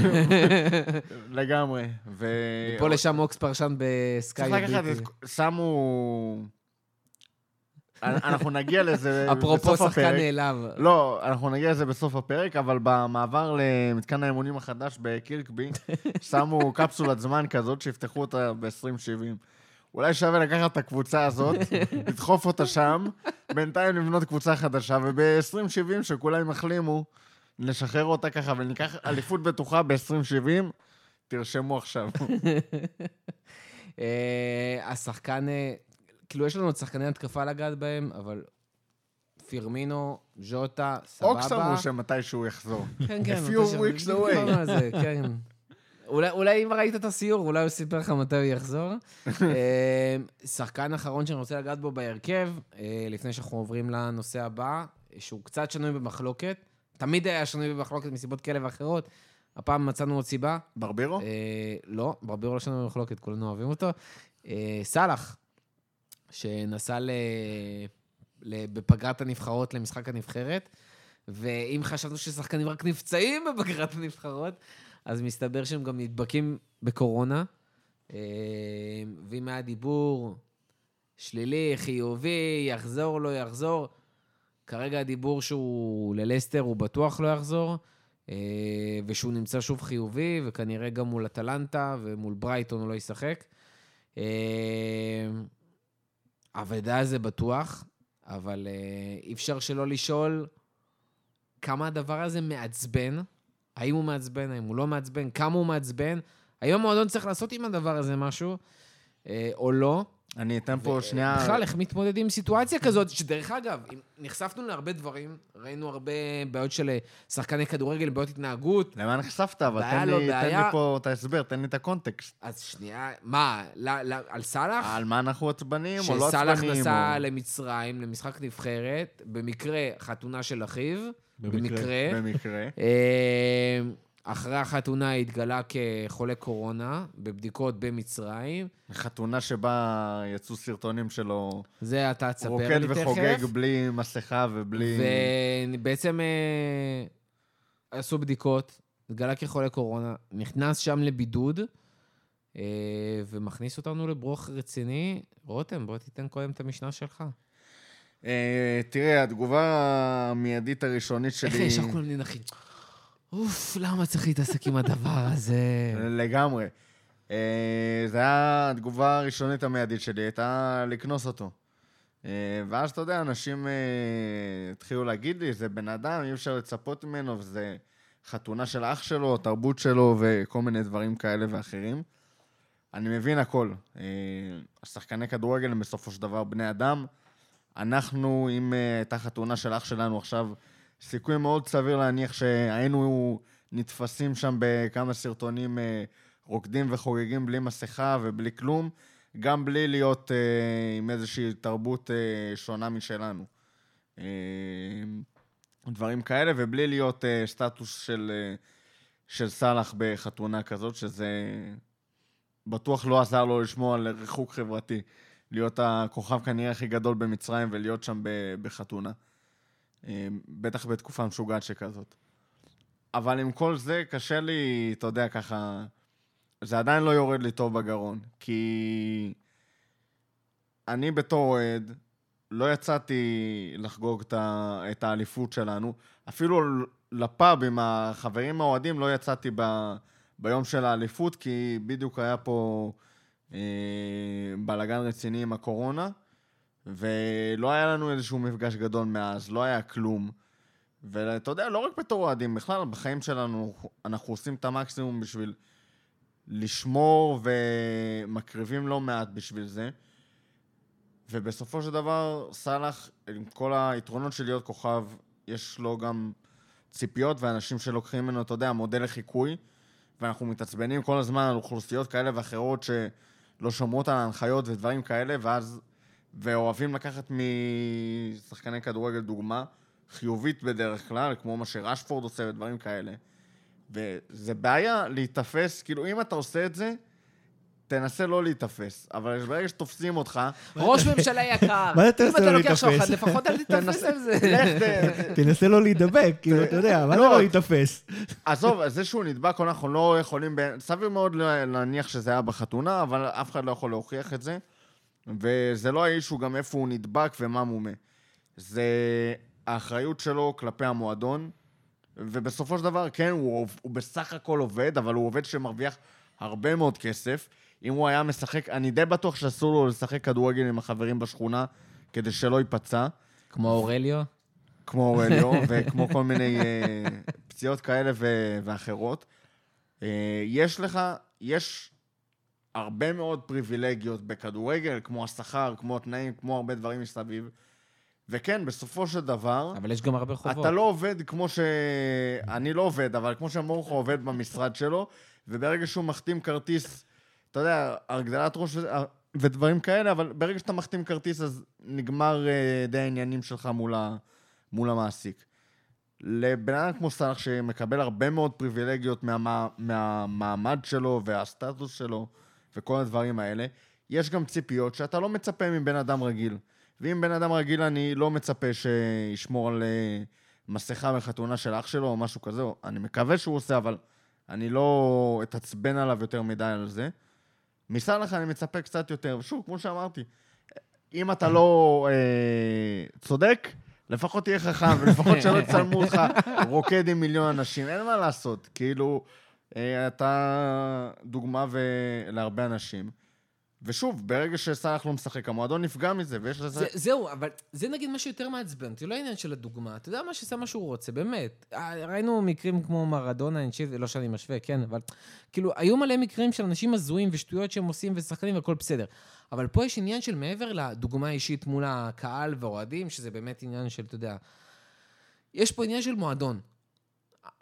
לגמרי. ו...
פה לשם אוקס פרשן בסקאי.
צריך לקחת. את... שמו... אנחנו נגיע לזה
אפרופו
בסוף
שחקן
הפרק.
נעלב.
לא, אנחנו נגיע לזה בסוף הפרק, אבל במעבר למתקן האימונים החדש בקירקבי, שמו קפסולת זמן כזאת שיפתחו אותה ב-2070. אולי שווה לקחת את הקבוצה הזאת, לדחוף אותה שם, בינתיים לבנות קבוצה חדשה, וב-2070, שכולם יחלימו, נשחרר אותה ככה וניקח אליפות בטוחה ב-2070, תרשמו עכשיו.
אה, השחקן, אה, כאילו, יש לנו עוד שחקני התקפה לגעת בהם, אבל פירמינו, ז'וטה, סבבה.
אוקס אמרו שמתישהו יחזור.
כן, כן.
A few weeks away.
כן. אולי, אולי אם ראית את הסיור, אולי הוא סיפר לך מתי הוא יחזור. אה, שחקן אחרון שאני רוצה לגעת בו בהרכב, אה, לפני שאנחנו עוברים לנושא הבא, שהוא קצת שנוי במחלוקת. תמיד היה שנוי במחלוקת מסיבות כאלה ואחרות. הפעם מצאנו עוד סיבה.
ברבירו?
אה, לא, ברבירו לא שנוי במחלוקת, כולנו אוהבים אותו. אה, סאלח, שנסע ל... ל... בפגרת הנבחרות למשחק הנבחרת, ואם חשבנו ששחקנים רק נפצעים בפגרת הנבחרות, אז מסתבר שהם גם נדבקים בקורונה. אה, ואם היה דיבור שלילי, חיובי, יחזור, לא יחזור, כרגע הדיבור שהוא ללסטר, הוא בטוח לא יחזור. אה, ושהוא נמצא שוב חיובי, וכנראה גם מול אטלנטה ומול ברייטון הוא לא ישחק. אבדה זה בטוח, אבל אה, אי אפשר שלא לשאול כמה הדבר הזה מעצבן, האם הוא מעצבן, האם הוא לא מעצבן, כמה הוא מעצבן, האם המועדון צריך לעשות עם הדבר הזה משהו, אה, או לא.
אני אתן פה שנייה...
בכלל, איך מתמודדים עם סיטואציה כזאת, שדרך אגב, נחשפנו להרבה דברים, ראינו הרבה בעיות של אה, שחקני כדורגל, בעיות התנהגות,
למה נחשפת? אבל תן
לא
לי, תן. לי פה את ההסבר, תן לי את הקונטקסט.
אז שנייה, מה, על סאלח?
על מה אנחנו עצבנים או לא
שסאלח
עצבנים?
נסע
או-
למצרים, למשחק נבחרת, במקרה חתונה של אחיו,
במקרה.
במקרה. אחרי החתונה התגלה כחולה קורונה, בבדיקות במצרים.
חתונה שבה יצאו סרטונים שלו
זה אתה תספר
רוקד
לי
וחוגג
תכף.
בלי מסכה ובלי...
ובעצם אה, עשו בדיקות, התגלה כחולה קורונה, נכנס שם לבידוד, אה, ומכניס אותנו לברוך רציני. רותם, בוא תיתן קודם את המשנה שלך.
אה, תראה, התגובה המיידית הראשונית
איך
שלי...
ישר כולם ננחים? אוף, למה צריך להתעסק עם הדבר הזה?
לגמרי. אה, זה היה התגובה הראשונית המיידית שלי, הייתה לקנוס אותו. אה, ואז, אתה יודע, אנשים אה, התחילו להגיד לי, זה בן אדם, אי אפשר לצפות ממנו, וזה חתונה של אח שלו, תרבות שלו, וכל מיני דברים כאלה ואחרים. אני מבין הכל. השחקני כדורגל הם בסופו של דבר בני אדם. אנחנו, אם הייתה חתונה של אח שלנו עכשיו, סיכוי מאוד סביר להניח שהיינו נתפסים שם בכמה סרטונים אה, רוקדים וחוגגים בלי מסכה ובלי כלום, גם בלי להיות אה, עם איזושהי תרבות אה, שונה משלנו. אה, דברים כאלה, ובלי להיות אה, סטטוס של, אה, של סאלח בחתונה כזאת, שזה בטוח לא עזר לו לשמור על ריחוק חברתי. להיות הכוכב כנראה הכי גדול במצרים ולהיות שם בחתונה. אה, בטח בתקופה משוגעת שכזאת. אבל עם כל זה, קשה לי, אתה יודע, ככה... זה עדיין לא יורד לי טוב בגרון, כי אני בתור אוהד לא יצאתי לחגוג את האליפות שלנו. אפילו לפאב עם החברים האוהדים לא יצאתי ב... ביום של האליפות, כי בדיוק היה פה אה, בלאגן רציני עם הקורונה, ולא היה לנו איזשהו מפגש גדול מאז, לא היה כלום. ואתה יודע, לא רק בתור אוהדים, בכלל בחיים שלנו אנחנו עושים את המקסימום בשביל לשמור ומקריבים לא מעט בשביל זה. ובסופו של דבר, סאלח, עם כל היתרונות של להיות כוכב, יש לו גם ציפיות ואנשים שלוקחים ממנו, אתה יודע, מודל לחיקוי, ואנחנו מתעצבנים כל הזמן על אוכלוסיות כאלה ואחרות שלא שומרות על ההנחיות ודברים כאלה, ואז... ואוהבים לקחת משחקני כדורגל דוגמה, חיובית בדרך כלל, כמו מה שרשפורד עושה ודברים כאלה. וזה בעיה להיתפס, כאילו, אם אתה עושה את זה, תנסה לא להיתפס. אבל ברגע שתופסים אותך,
ראש ממשלה יקר, אם אתה
לא
לוקח? שוחד, לפחות אל תתאפס על זה.
תנסה לא להידבק, כאילו, אתה יודע, מה זה
לא.
לא להיתפס?
עזוב, זה שהוא נדבק, אנחנו לא יכולים... סביר מאוד להניח שזה היה בחתונה, אבל אף אחד לא יכול להוכיח את זה. וזה לא האישו גם איפה הוא נדבק ומה מומה. זה האחריות שלו כלפי המועדון, ובסופו של דבר, כן, הוא, הוא בסך הכל עובד, אבל הוא עובד שמרוויח הרבה מאוד כסף. אם הוא היה משחק, אני די בטוח שאסור לו לשחק כדורגל עם החברים בשכונה, כדי שלא ייפצע.
כמו אורליו?
כמו אורליו, וכמו כל מיני אה, פציעות כאלה ו- ואחרות. אה, יש לך, יש הרבה מאוד פריבילגיות בכדורגל, כמו השכר, כמו התנאים, כמו הרבה דברים מסביב. וכן, בסופו של דבר,
אבל יש גם הרבה חובות.
אתה לא עובד כמו ש... אני לא עובד, אבל כמו שמורכו עובד במשרד שלו, וברגע שהוא מחתים כרטיס, אתה יודע, הגדלת ראש וזה- ודברים כאלה, אבל ברגע שאתה מחתים כרטיס, אז נגמר אה, די העניינים שלך מול, ה... מול המעסיק. לבן אדם כמו סאלח, שמקבל הרבה מאוד פריבילגיות מה... מהמעמד שלו והסטטוס שלו וכל הדברים האלה, יש גם ציפיות שאתה לא מצפה מבן אדם רגיל. ואם בן אדם רגיל, אני לא מצפה שישמור על אה, מסכה בחתונה של אח שלו או משהו כזה, אני מקווה שהוא עושה, אבל אני לא אתעצבן עליו יותר מדי על זה. מסאלח אני מצפה קצת יותר. ושוב, כמו שאמרתי, אם אתה לא אה, צודק, לפחות תהיה חכם, ולפחות שלא יצלמו אותך רוקד עם מיליון אנשים. אין מה לעשות, כאילו, אתה דוגמה ו... להרבה אנשים. ושוב, ברגע שסאלח לא משחק, המועדון נפגע מזה, ויש לזה...
זה, זהו, אבל זה נגיד מה שיותר מעצבן אותי, לא העניין של הדוגמה. אתה יודע מה שעשה מה שהוא רוצה, באמת. אה, ראינו מקרים כמו מרדונה, אנשי, לא שאני משווה, כן, אבל כאילו, היו מלא מקרים של אנשים הזויים ושטויות שהם עושים ושחקנים והכל בסדר. אבל פה יש עניין של מעבר לדוגמה האישית מול הקהל והאוהדים, שזה באמת עניין של, אתה יודע, יש פה עניין של מועדון.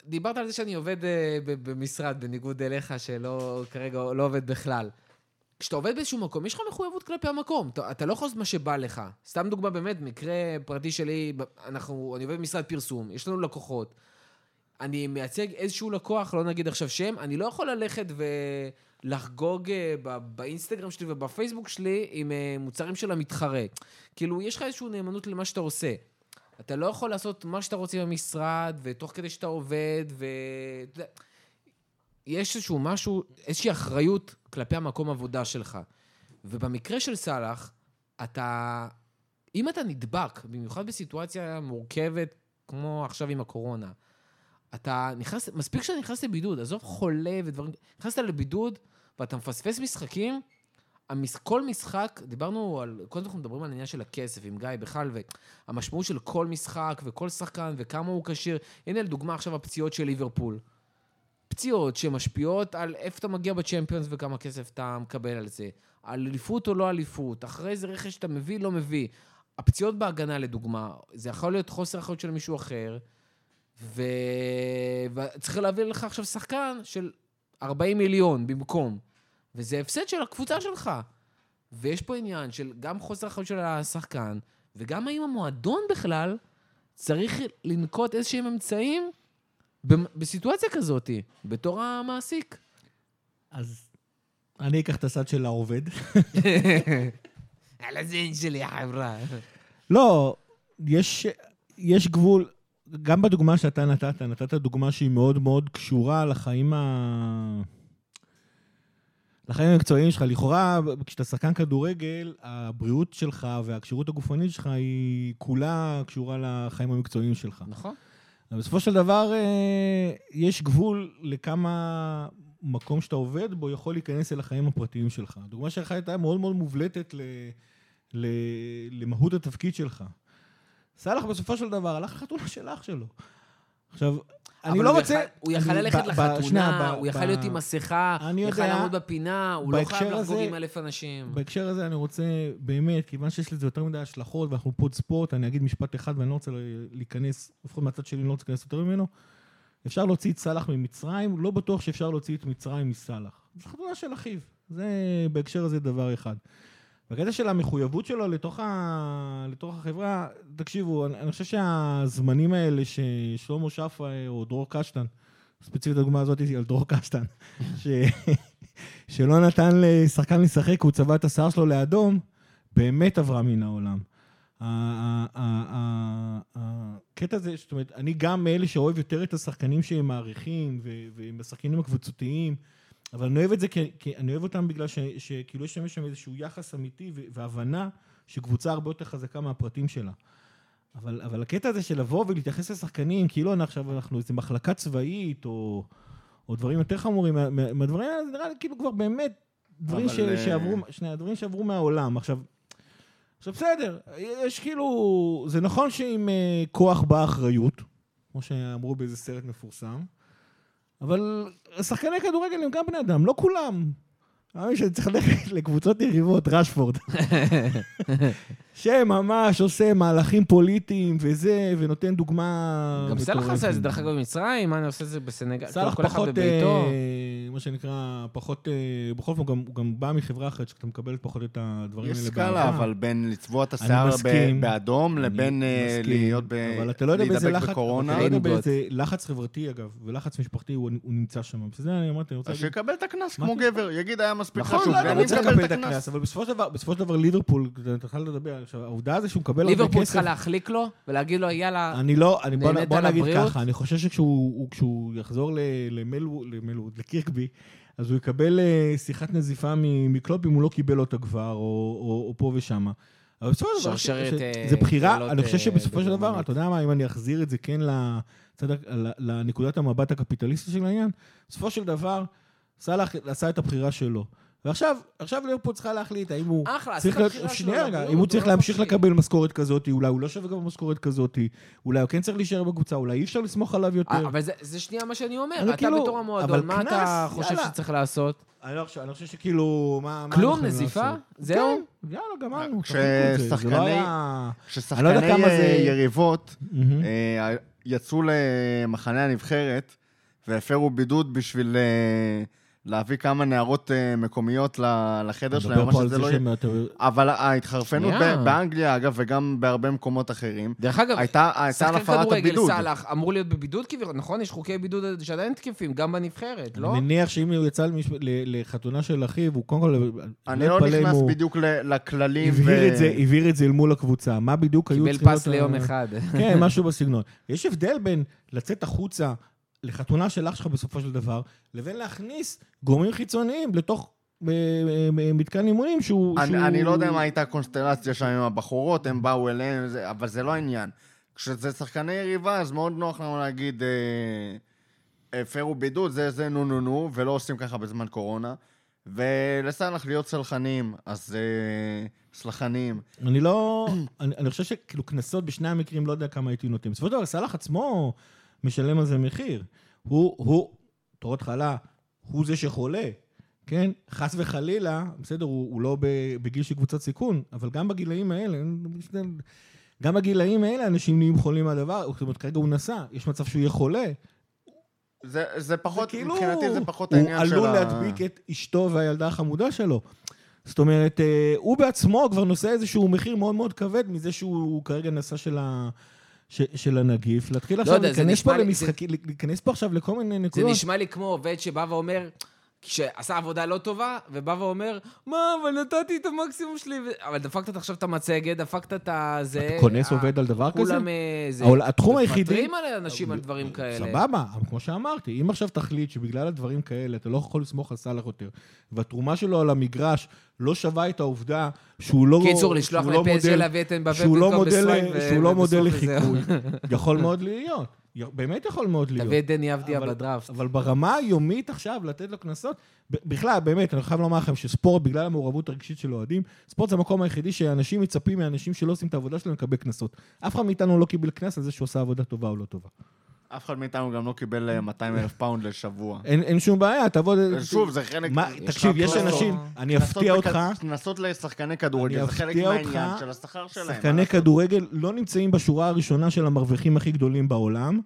דיברת על זה שאני עובד אה, במשרד, בניגוד אליך, שלא, כרגע לא עובד בכלל. כשאתה עובד באיזשהו מקום, יש לך מחויבות כלפי המקום. אתה, אתה לא יכול לעשות מה שבא לך. סתם דוגמה, באמת, מקרה פרטי שלי, אנחנו, אני עובד במשרד פרסום, יש לנו לקוחות. אני מייצג איזשהו לקוח, לא נגיד עכשיו שם, אני לא יכול ללכת ולחגוג אה, ב- באינסטגרם שלי ובפייסבוק שלי עם אה, מוצרים של המתחרה. כאילו, יש לך איזושהי נאמנות למה שאתה עושה. אתה לא יכול לעשות מה שאתה רוצה במשרד, ותוך כדי שאתה עובד, ו... יש איזשהו משהו, איזושהי אחריות כלפי המקום עבודה שלך. ובמקרה של סאלח, אתה... אם אתה נדבק, במיוחד בסיטואציה מורכבת, כמו עכשיו עם הקורונה, אתה נכנס, מספיק שאתה נכנס לבידוד, עזוב חולה ודברים, נכנסת לבידוד ואתה מפספס משחקים, המש, כל משחק, דיברנו על, קודם אנחנו מדברים על העניין של הכסף עם גיא בכלל, והמשמעות של כל משחק וכל שחקן וכמה הוא כשיר. הנה לדוגמה עכשיו הפציעות של ליברפול. פציעות שמשפיעות על איפה אתה מגיע בצ'מפיונס וכמה כסף אתה מקבל על זה. על אליפות או לא אליפות, אחרי איזה רכש אתה מביא, לא מביא. הפציעות בהגנה לדוגמה, זה יכול להיות חוסר אחריות של מישהו אחר, ו... וצריך להביא לך עכשיו שחקן של 40 מיליון במקום, וזה הפסד של הקבוצה שלך. ויש פה עניין של גם חוסר אחריות של השחקן, וגם האם המועדון בכלל צריך לנקוט איזשהם אמצעים בסיטואציה כזאת, בתור המעסיק.
אז אני אקח את הצד של העובד.
על הזין שלי, החברה.
לא, יש, יש גבול, גם בדוגמה שאתה נתת, נתת דוגמה שהיא מאוד מאוד קשורה לחיים ה... לחיים המקצועיים שלך. לכאורה, כשאתה שחקן כדורגל, הבריאות שלך והכשירות הגופנית שלך היא כולה קשורה לחיים המקצועיים שלך.
נכון.
בסופו של דבר, אה, יש גבול לכמה מקום שאתה עובד בו יכול להיכנס אל החיים הפרטיים שלך. הדוגמה שלך הייתה מאוד מאוד מובלטת ל, ל, למהות התפקיד שלך. סאלח בסופו של דבר הלך לחתונה של אח שלו. עכשיו, אני לא רוצה...
הוא יכל ללכת לחתונה, הוא יכל להיות עם מסכה, הוא יכל לעמוד בפינה, הוא לא חייב לחגוג עם אלף אנשים.
בהקשר הזה אני רוצה, באמת, כיוון שיש לזה יותר מדי השלכות, ואנחנו פוד ספורט, אני אגיד משפט אחד ואני לא רוצה להיכנס, לפחות מהצד שלי אני לא רוצה להיכנס יותר ממנו. אפשר להוציא את סאלח ממצרים, לא בטוח שאפשר להוציא את מצרים מסאלח. זו חתונה של אחיו. זה בהקשר הזה דבר אחד. בקטע של המחויבות שלו לתוך, ה... לתוך החברה, תקשיבו, אני, אני חושב שהזמנים האלה ששלמה שפה או דרור קשטן, ספציפית הדוגמה הזאת היא על דרור קשטן, ש... שלא נתן לשחקן לשחק, הוא צבע את השיער שלו לאדום, באמת עברה מן העולם. הקטע הזה, זאת אומרת, אני גם מאלה שאוהב יותר את השחקנים שהם מעריכים, ו- והם השחקנים הקבוצתיים, אבל אני אוהב את זה כי, כי אני אוהב אותם בגלל ש- שכאילו יש שם- איזשהו יחס אמיתי והבנה שקבוצה הרבה יותר חזקה מהפרטים שלה. אבל, אבל הקטע הזה של לבוא ולהתייחס לשחקנים, כאילו אנחנו עכשיו אנחנו איזו מחלקה צבאית, או, או דברים יותר חמורים, מה- מה- מהדברים האלה, זה נראה לי כאילו כבר באמת דברים ש,
אה,
שעברו, שנייה, דברים שעברו מהעולם. עכשיו, עכשיו בסדר, יש כאילו, זה נכון שעם אה, כוח באה אחריות, כמו שאמרו באיזה סרט מפורסם, אבל שחקני כדורגל הם גם בני אדם, לא כולם. מאמין שאני צריך ללכת לקבוצות יריבות, רשפורד. שממש עושה מהלכים פוליטיים וזה, ונותן דוגמה
גם
מטורפת.
עשה את זה, דרך אגב, במצרים, מה אני עושה את זה בסנגל? אחד
פחות,
בביתו.
אה, מה שנקרא, פחות, אה, בכל אופן הוא גם- הוא גם בא מחברה אחרת, שאתה מקבל פחות את הדברים
יש
האלה
סקאלה, אבל בין לצבוע את השיער
מסכים.
באדום לבין אה,
מסכים,
להיות ב...
אבל אתה לא יודע באיזה
להידבק
לחץ,
בקורונה.
אתה לא יודע
ליינגוט.
באיזה לחץ חברתי אגב, ולחץ משפחתי הוא הוא נמצא שם. בסדר, אני אמרתי, אני רוצה
אז
להגיד...
שיקבל את הקנס
מה
כמו גבר, יגיד היה מספיק
נכון,
חשוב,
לא, אני רוצה
מקבל את הקנס.
אבל בסופו של דבר, ליברפול, אתה יכול לדבר, עכשיו, העובדה זה שהוא מקבל הרבה
ליברפול
כסף,
צריכה להחליק לו ולהגיד לו, יאללה,
אני לא, אני בוא,
נהנית
בוא
על
נגיד
הבריאות?
ככה, אני חושב שכשהוא הוא- כשהוא יחזור ל- למלווד, למלווד, לקירקבי, אז הוא יקבל אה, שיחת נזיפה מקלופ אם הוא לא קיבל אותה כבר, או, או, או פה ושמה. אבל בסופו של דבר,
אה,
זה בחירה, אני חושב
אה,
שבסופו של דבר. אתה יודע מה, אם אני אחזיר את זה כן לצד, לנקודת המבט הקפיטליסטי של העניין, בסופו של דבר, סאלח עשה את הבחירה שלו. ועכשיו, עכשיו ליברפול צריכה להחליט האם הוא
אחלה,
צריך
בחירה שלו,
שנייה רגע,
לבריאות,
אם הוא צריך
לא
להמשיך. לקבל משכורת כזאת, אולי הוא לא שווה גם משכורת כזאת, אולי הוא כן צריך להישאר בקבוצה, אולי אי אפשר לסמוך עליו יותר.
אה, אבל זה- זה שנייה מה שאני אומר, אתה
כאילו,
בתור המועדון,
אבל
מה אתה
קנס,
חושב
יאללה.
שצריך לעשות?
אני לא חושב, אני חושב שכאילו, מה...
כלום, נזיפה?
לעשות?
זהו?
כן, יאללה, גמרנו. לא
כששחקני
לא
אה,
זה-
יריבות. אה, יצאו למחנה הנבחרת והפרו בידוד בשביל להביא כמה נערות אה, מקומיות לחדר שלהם, מה שזה
זה
לא יהיה. אבל ההתחרפנות באנגליה, אגב, וגם בהרבה מקומות אחרים,
דרך אגב,
הייתה על
שחקן
הפרת
כדורגל,
הבידוד.
סאלח, אמור להיות בבידוד כביכול, נכון? יש חוקי בידוד שעדיין תקפים, גם בנבחרת, לא?
אני מניח שאם הוא יצא לחתונה של אחיו, הוא קודם כל...
אני לא נכנס בדיוק לכללים.
הבהיר את זה, אל מול הקבוצה. מה בדיוק היו
קיבל
צריכים
פס
להיות ה-
ליום אחד.
כן, משהו בסגנון. יש הבדל בין לצאת החוצה לחתונה של אח שלך בסופו של דבר, לבין להכניס גורמים חיצוניים לתוך אה, אה, מתקן אימונים שהוא... שהוא-
אני, אני לא יודע מה הייתה הקונסטלציה שם עם הבחורות, הם באו אליהם, זה, אבל זה לא העניין. כשזה שחקני יריבה, אז מאוד נוח לנו להגיד, אה, הפרו בידוד, זה זה נו נו נו, ולא עושים ככה בזמן קורונה. ולסלח להיות סלחנים, אז אה, סלחנים.
אני לא... אני, אני חושב שכאילו קנסות בשני המקרים, לא יודע כמה הייתי נותן. בסופו של דבר, סאלח עצמו משלם על זה מחיר. הוא, הוא, תור התחלה, הוא זה שחולה, כן? חס וחלילה, בסדר, הוא, הוא לא בגיל של קבוצת סיכון, אבל גם בגילאים האלה, גם בגילאים האלה אנשים נהיים חולים מהדבר, זאת אומרת, כרגע הוא נסע, יש מצב שהוא יהיה חולה.
זה, זה פחות,
זה כאילו,
מבחינתי זה פחות העניין של
הוא
ה...
עלול להדביק את אשתו והילדה החמודה שלו. זאת אומרת, אה, הוא בעצמו כבר נושא איזשהו מחיר מאוד מאוד כבד מזה שהוא כרגע נשא של, ה... ש... של הנגיף. להתחיל עכשיו
יודע, זה
להיכנס פה
לי-
למשחקים, להיכנס פה עכשיו לכל מיני
זה
נקודות.
נשמע לי כמו עובד שבא ואומר, שעשה עבודה לא טובה, ובא ואומר, מה, אבל נתתי את המקסימום שלי, אבל דפקת עכשיו את המצגת, דפקת את הזה.
אתה כונס
אה,
עובד על דבר כזה?
כולם אה, זה...
התחום היחידי...
מפטרים על אנשים על דברים כאלה.
סבבה, אבל כמו שאמרתי, אם עכשיו תחליט שבגלל הדברים כאלה אתה לא יכול לסמוך על סאלח יותר, והתרומה שלו על המגרש לא שווה את העובדה שהוא לא...
קיצור, לשלוח
לא מודל-
להביא את אמבפה
לא
במקום ו-
שהוא לא מודל
ובסוף
לחיקוי. יכול מאוד להיות. באמת יכול מאוד להיות.
תביא את דני אבדיה בדראפט.
אבל ברמה היומית עכשיו, לתת לו קנסות, בכלל, באמת, אני חייב לומר לכם שספורט, בגלל המעורבות הרגשית של אוהדים, ספורט זה המקום היחידי שאנשים מצפים מאנשים שלא עושים את העבודה שלהם לקבל קנסות. אף אחד מאיתנו לא קיבל קנס על זה שהוא עשה עבודה טובה או לא טובה.
אף אחד מאיתנו גם לא קיבל אה, 200 אלף פאונד לשבוע.
אין, אין שום בעיה, תבוא...
שוב, זה חלק...
מה,
יש
תקשיב, יש. אנשים, אני אפתיע אותך,
קנסות לשחקני כדורגל, זה חלק מהעניין של השכר שלהם.
שחקני? כדורגל לא נמצאים בשורה הראשונה של המרוויחים הכי גדולים בעולם,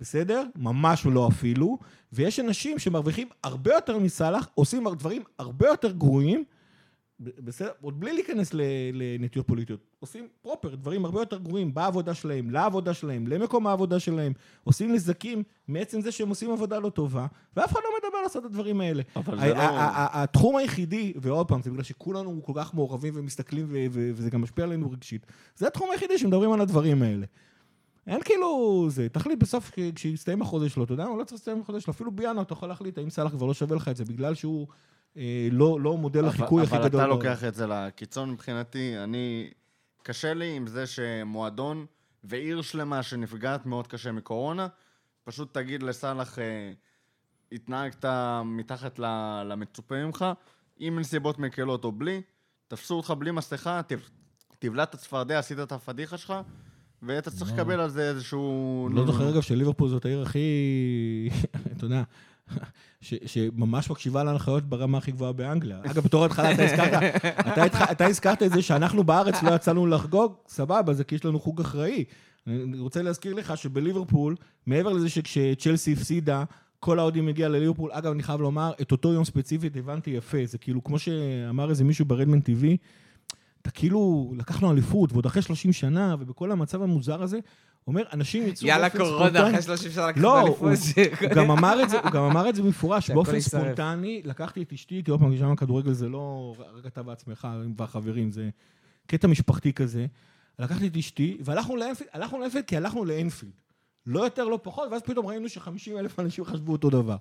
בסדר? ממש לא אפילו. ויש אנשים שמרוויחים הרבה יותר מסאלח, עושים דברים הרבה יותר גרועים, בסדר? עוד בלי להיכנס לנטיות פוליטיות. עושים פרופר, דברים הרבה יותר גרועים בעבודה שלהם, לעבודה שלהם, למקום העבודה שלהם. עושים נזקים מעצם זה שהם עושים עבודה לא טובה, ואף אחד לא מדבר לעשות את הדברים האלה.
אבל זה לא...
התחום היחידי, ועוד פעם, זה בגלל שכולנו כל כך מעורבים ומסתכלים, וזה גם משפיע עלינו רגשית, זה התחום היחידי שמדברים על הדברים האלה. אין כאילו זה, תחליט בסוף כש- כשיסתיים החודש שלו, אתה יודע מה, לא צריך להסתיים החודש שלו, אפילו בינואר אתה יכול להחליט האם סאלח כבר לא שווה לך את זה, בגלל שהוא לא, לא מודל החיקוי הכי
אבל
גדול.
אתה
בעולם.
לוקח את זה לקיצון מבחינתי. אני... קשה לי עם זה שמועדון ועיר שלמה שנפגעת מאוד קשה מקורונה, פשוט תגיד לסאלח, אה, התנהגת מתחת למצופה ממך, עם נסיבות מקלות או בלי, תפסו אותך בלי מסכה, תב- תבלע את הצפרדע, עשית את הפדיחה שלך, ואתה צריך לקבל על זה איזשהו...
לא זוכר אגב שליברפול זאת העיר הכי, אתה יודע, ש, שממש מקשיבה להנחיות ברמה הכי גבוהה באנגליה. אגב, בתור התחלה אתה הזכרת, אתה, התח- אתה הזכרת את זה שאנחנו בארץ לא יצאנו לחגוג, סבבה, זה כי יש לנו חוג אחראי. אני רוצה להזכיר לך שבליברפול, מעבר לזה שכשצ'לסי הפסידה, כל האוהדים הגיע לליברפול, אגב, אני חייב לומר, את אותו יום ספציפית הבנתי יפה, זה כאילו, כמו שאמר איזה מישהו ברדמן TV, אתה כאילו, לקחנו אליפות, ועוד אחרי 30 שנה, ובכל המצב המוזר הזה, אומר, אנשים יצאו
יאללה קורונה. אחרי 30 שנה לקחת
לא,
אליפות.
הוא גם אמר את זה, במפורש, באופן. ספונטני, לקחתי את אשתי, כי עוד פעם, שם הכדורגל זה לא רק אתה בעצמך והחברים, זה קטע משפחתי כזה. לקחתי את אשתי, והלכנו לאנפילד, הלכנו לאנפילד כי הלכנו לאנפילד. לא יותר, לא פחות, ואז פתאום ראינו ש-50 אלף אנשים חשבו אותו דבר.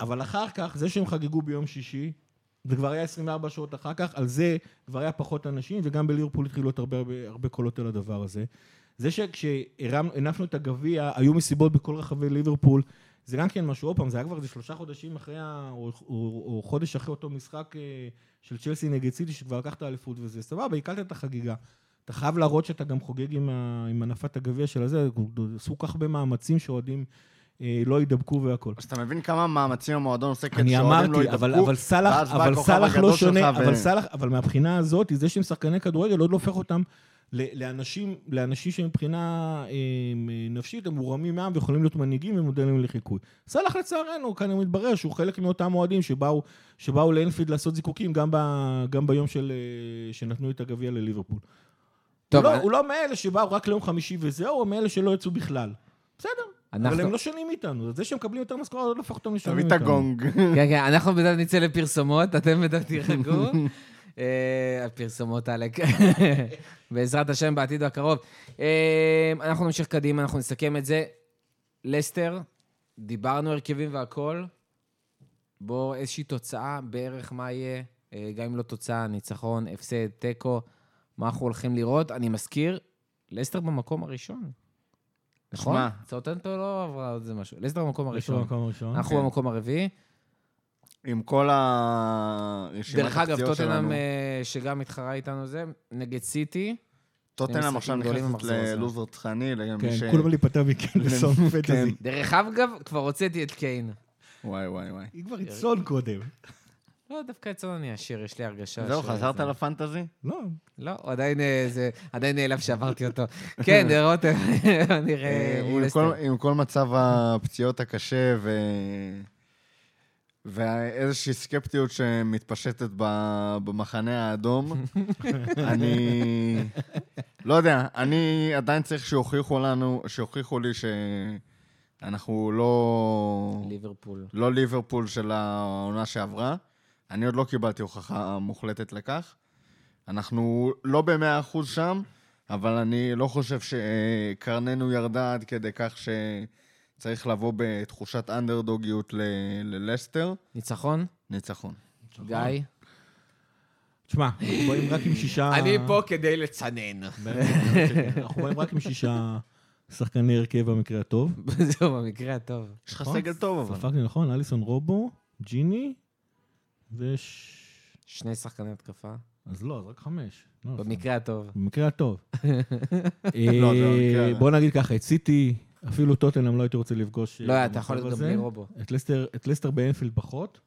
אבל אחר כך, זה שהם חגגו ביום שישי, זה כבר היה 24 שעות אחר כך, על זה כבר היה פחות אנשים, וגם בליברפול התחילו להיות הרבה, הרבה, הרבה קולות על הדבר הזה. זה שכשהנפנו את הגביע, היו מסיבות בכל רחבי ליברפול, זה גם כן משהו, עוד פעם, זה היה כבר איזה שלושה חודשים אחרי, ה... או, או, או חודש אחרי אותו משחק אה, של צ'לסי נגד סיטי, שכבר לקחת אליפות וזה, סבבה, הקלת את החגיגה. אתה חייב להראות שאתה גם חוגג עם, ה... עם הנפת הגביע של הזה, עשו כך הרבה מאמצים שאוהדים אה, לא יידבקו והכל.
אז אתה מבין כמה מאמצים המועדון עושה כדי
אני
שאוהדים לא
אמרתי, אבל,
ידבקו?
אבל סאלח, אבל לא שונה,
ו-
אבל סאלח, אבל מהבחינה הזאת, זה שהם שחקני כדורגל עוד לא הופך אותם לאנשים, לאנשים שמבחינה אה, נפשית הם מורמים מעם ויכולים להיות מנהיגים ומודלים לחיקוי. סאלח לצערנו, כאן מתברר שהוא חלק מאותם אוהדים שבאו, שבאו לאנפילד לעשות זיקוקים גם, ב, גם ביום של, אה, שנתנו את הגביע לליברפול.
טוב,
הוא, לא,
אני-
הוא לא מאלה שבאו רק ליום חמישי וזהו, הוא מאלה שלא יצאו בכלל. בסדר,
אנחנו-
אבל הם לא שונים מאיתנו. זה שהם מקבלים יותר משכורת לא הופך אותם לשונים
תביא
מאיתנו.
את הגונג.
כן, כן, אנחנו בדרך נצא לפרסומות, אתם בדרך תירגעו. אה, הפרסומות האלה, בעזרת השם בעתיד הקרוב. אה, אנחנו נמשיך קדימה, אנחנו נסכם את זה. לסטר, דיברנו הרכבים והכל. בואו, איזושהי תוצאה, בערך מה יהיה, אה, גם אם לא תוצאה, ניצחון, הפסד, תיקו, מה אנחנו הולכים לראות. אני מזכיר, לסטר במקום הראשון. נכון?
שמע.
סאוטנטו לא עברה עוד איזה משהו. לסטר במקום הראשון. אנחנו
כן.
במקום הרביעי.
עם כל הרשימת
דרך אגב. טוטנאם, אה, שגם מתחרה איתנו זה, נגד סיטי.
טוטנאם עכשיו נכנסת
במחזור הזה.
ללוז רצחני, למי
כן,
ש...
כולם להיפטר מכן בסוף
כן.
פנטזי.
דרך אגב, כבר הוצאתי את קיין.
וואי, וואי, וואי.
היא כבר יצלון קודם.
לא, דווקא אצלנו אני עשיר, יש לי הרגשה
זהו, חזרת לפנטזי?
לא,
לא, עדיין אה, זה- עדיין נעלב שעברתי אותו. כן, רותם, נראה
אה, כל-
אסטר.
עם כל מצב הפציעות הקשה ו... ואיזושהי סקפטיות שמתפשטת במחנה האדום, אני... לא יודע, אני עדיין צריך שיוכיחו לנו, שיוכיחו לי שאנחנו לא...
ליברפול.
לא ליברפול של העונה שעברה. אני עוד לא קיבלתי הוכחה מוחלטת לכך. אנחנו לא במאה אחוז שם, אבל אני לא חושב שקרננו ירדה עד כדי כך שצריך לבוא בתחושת אנדרדוגיות ל- ללסטר.
ניצחון?
ניצחון.
גיא?
תשמע, אנחנו באים רק עם שישה...
אני פה כדי לצנן.
אנחנו באים רק עם שישה שחקני הרכב במקרה הטוב.
זהו, במקרה הטוב.
יש לך? סגל טוב, אבל.
ספגתי נכון, אליסון רובו, ג'יני, ויש...
שני שחקני התקפה.
אז לא, אז רק חמש. לא,
במקרה הטוב.
במקרה הטוב.
לא, זה במקרה
אה,
הרע.
בוא נגיד ככה, את סיטי, אפילו טוטנאם לא הייתי רוצה לפגוש... אה,
לא, אתה יכול להיות גם. בלי רובו.
את לסטר, את לסטר באנפילד פחות,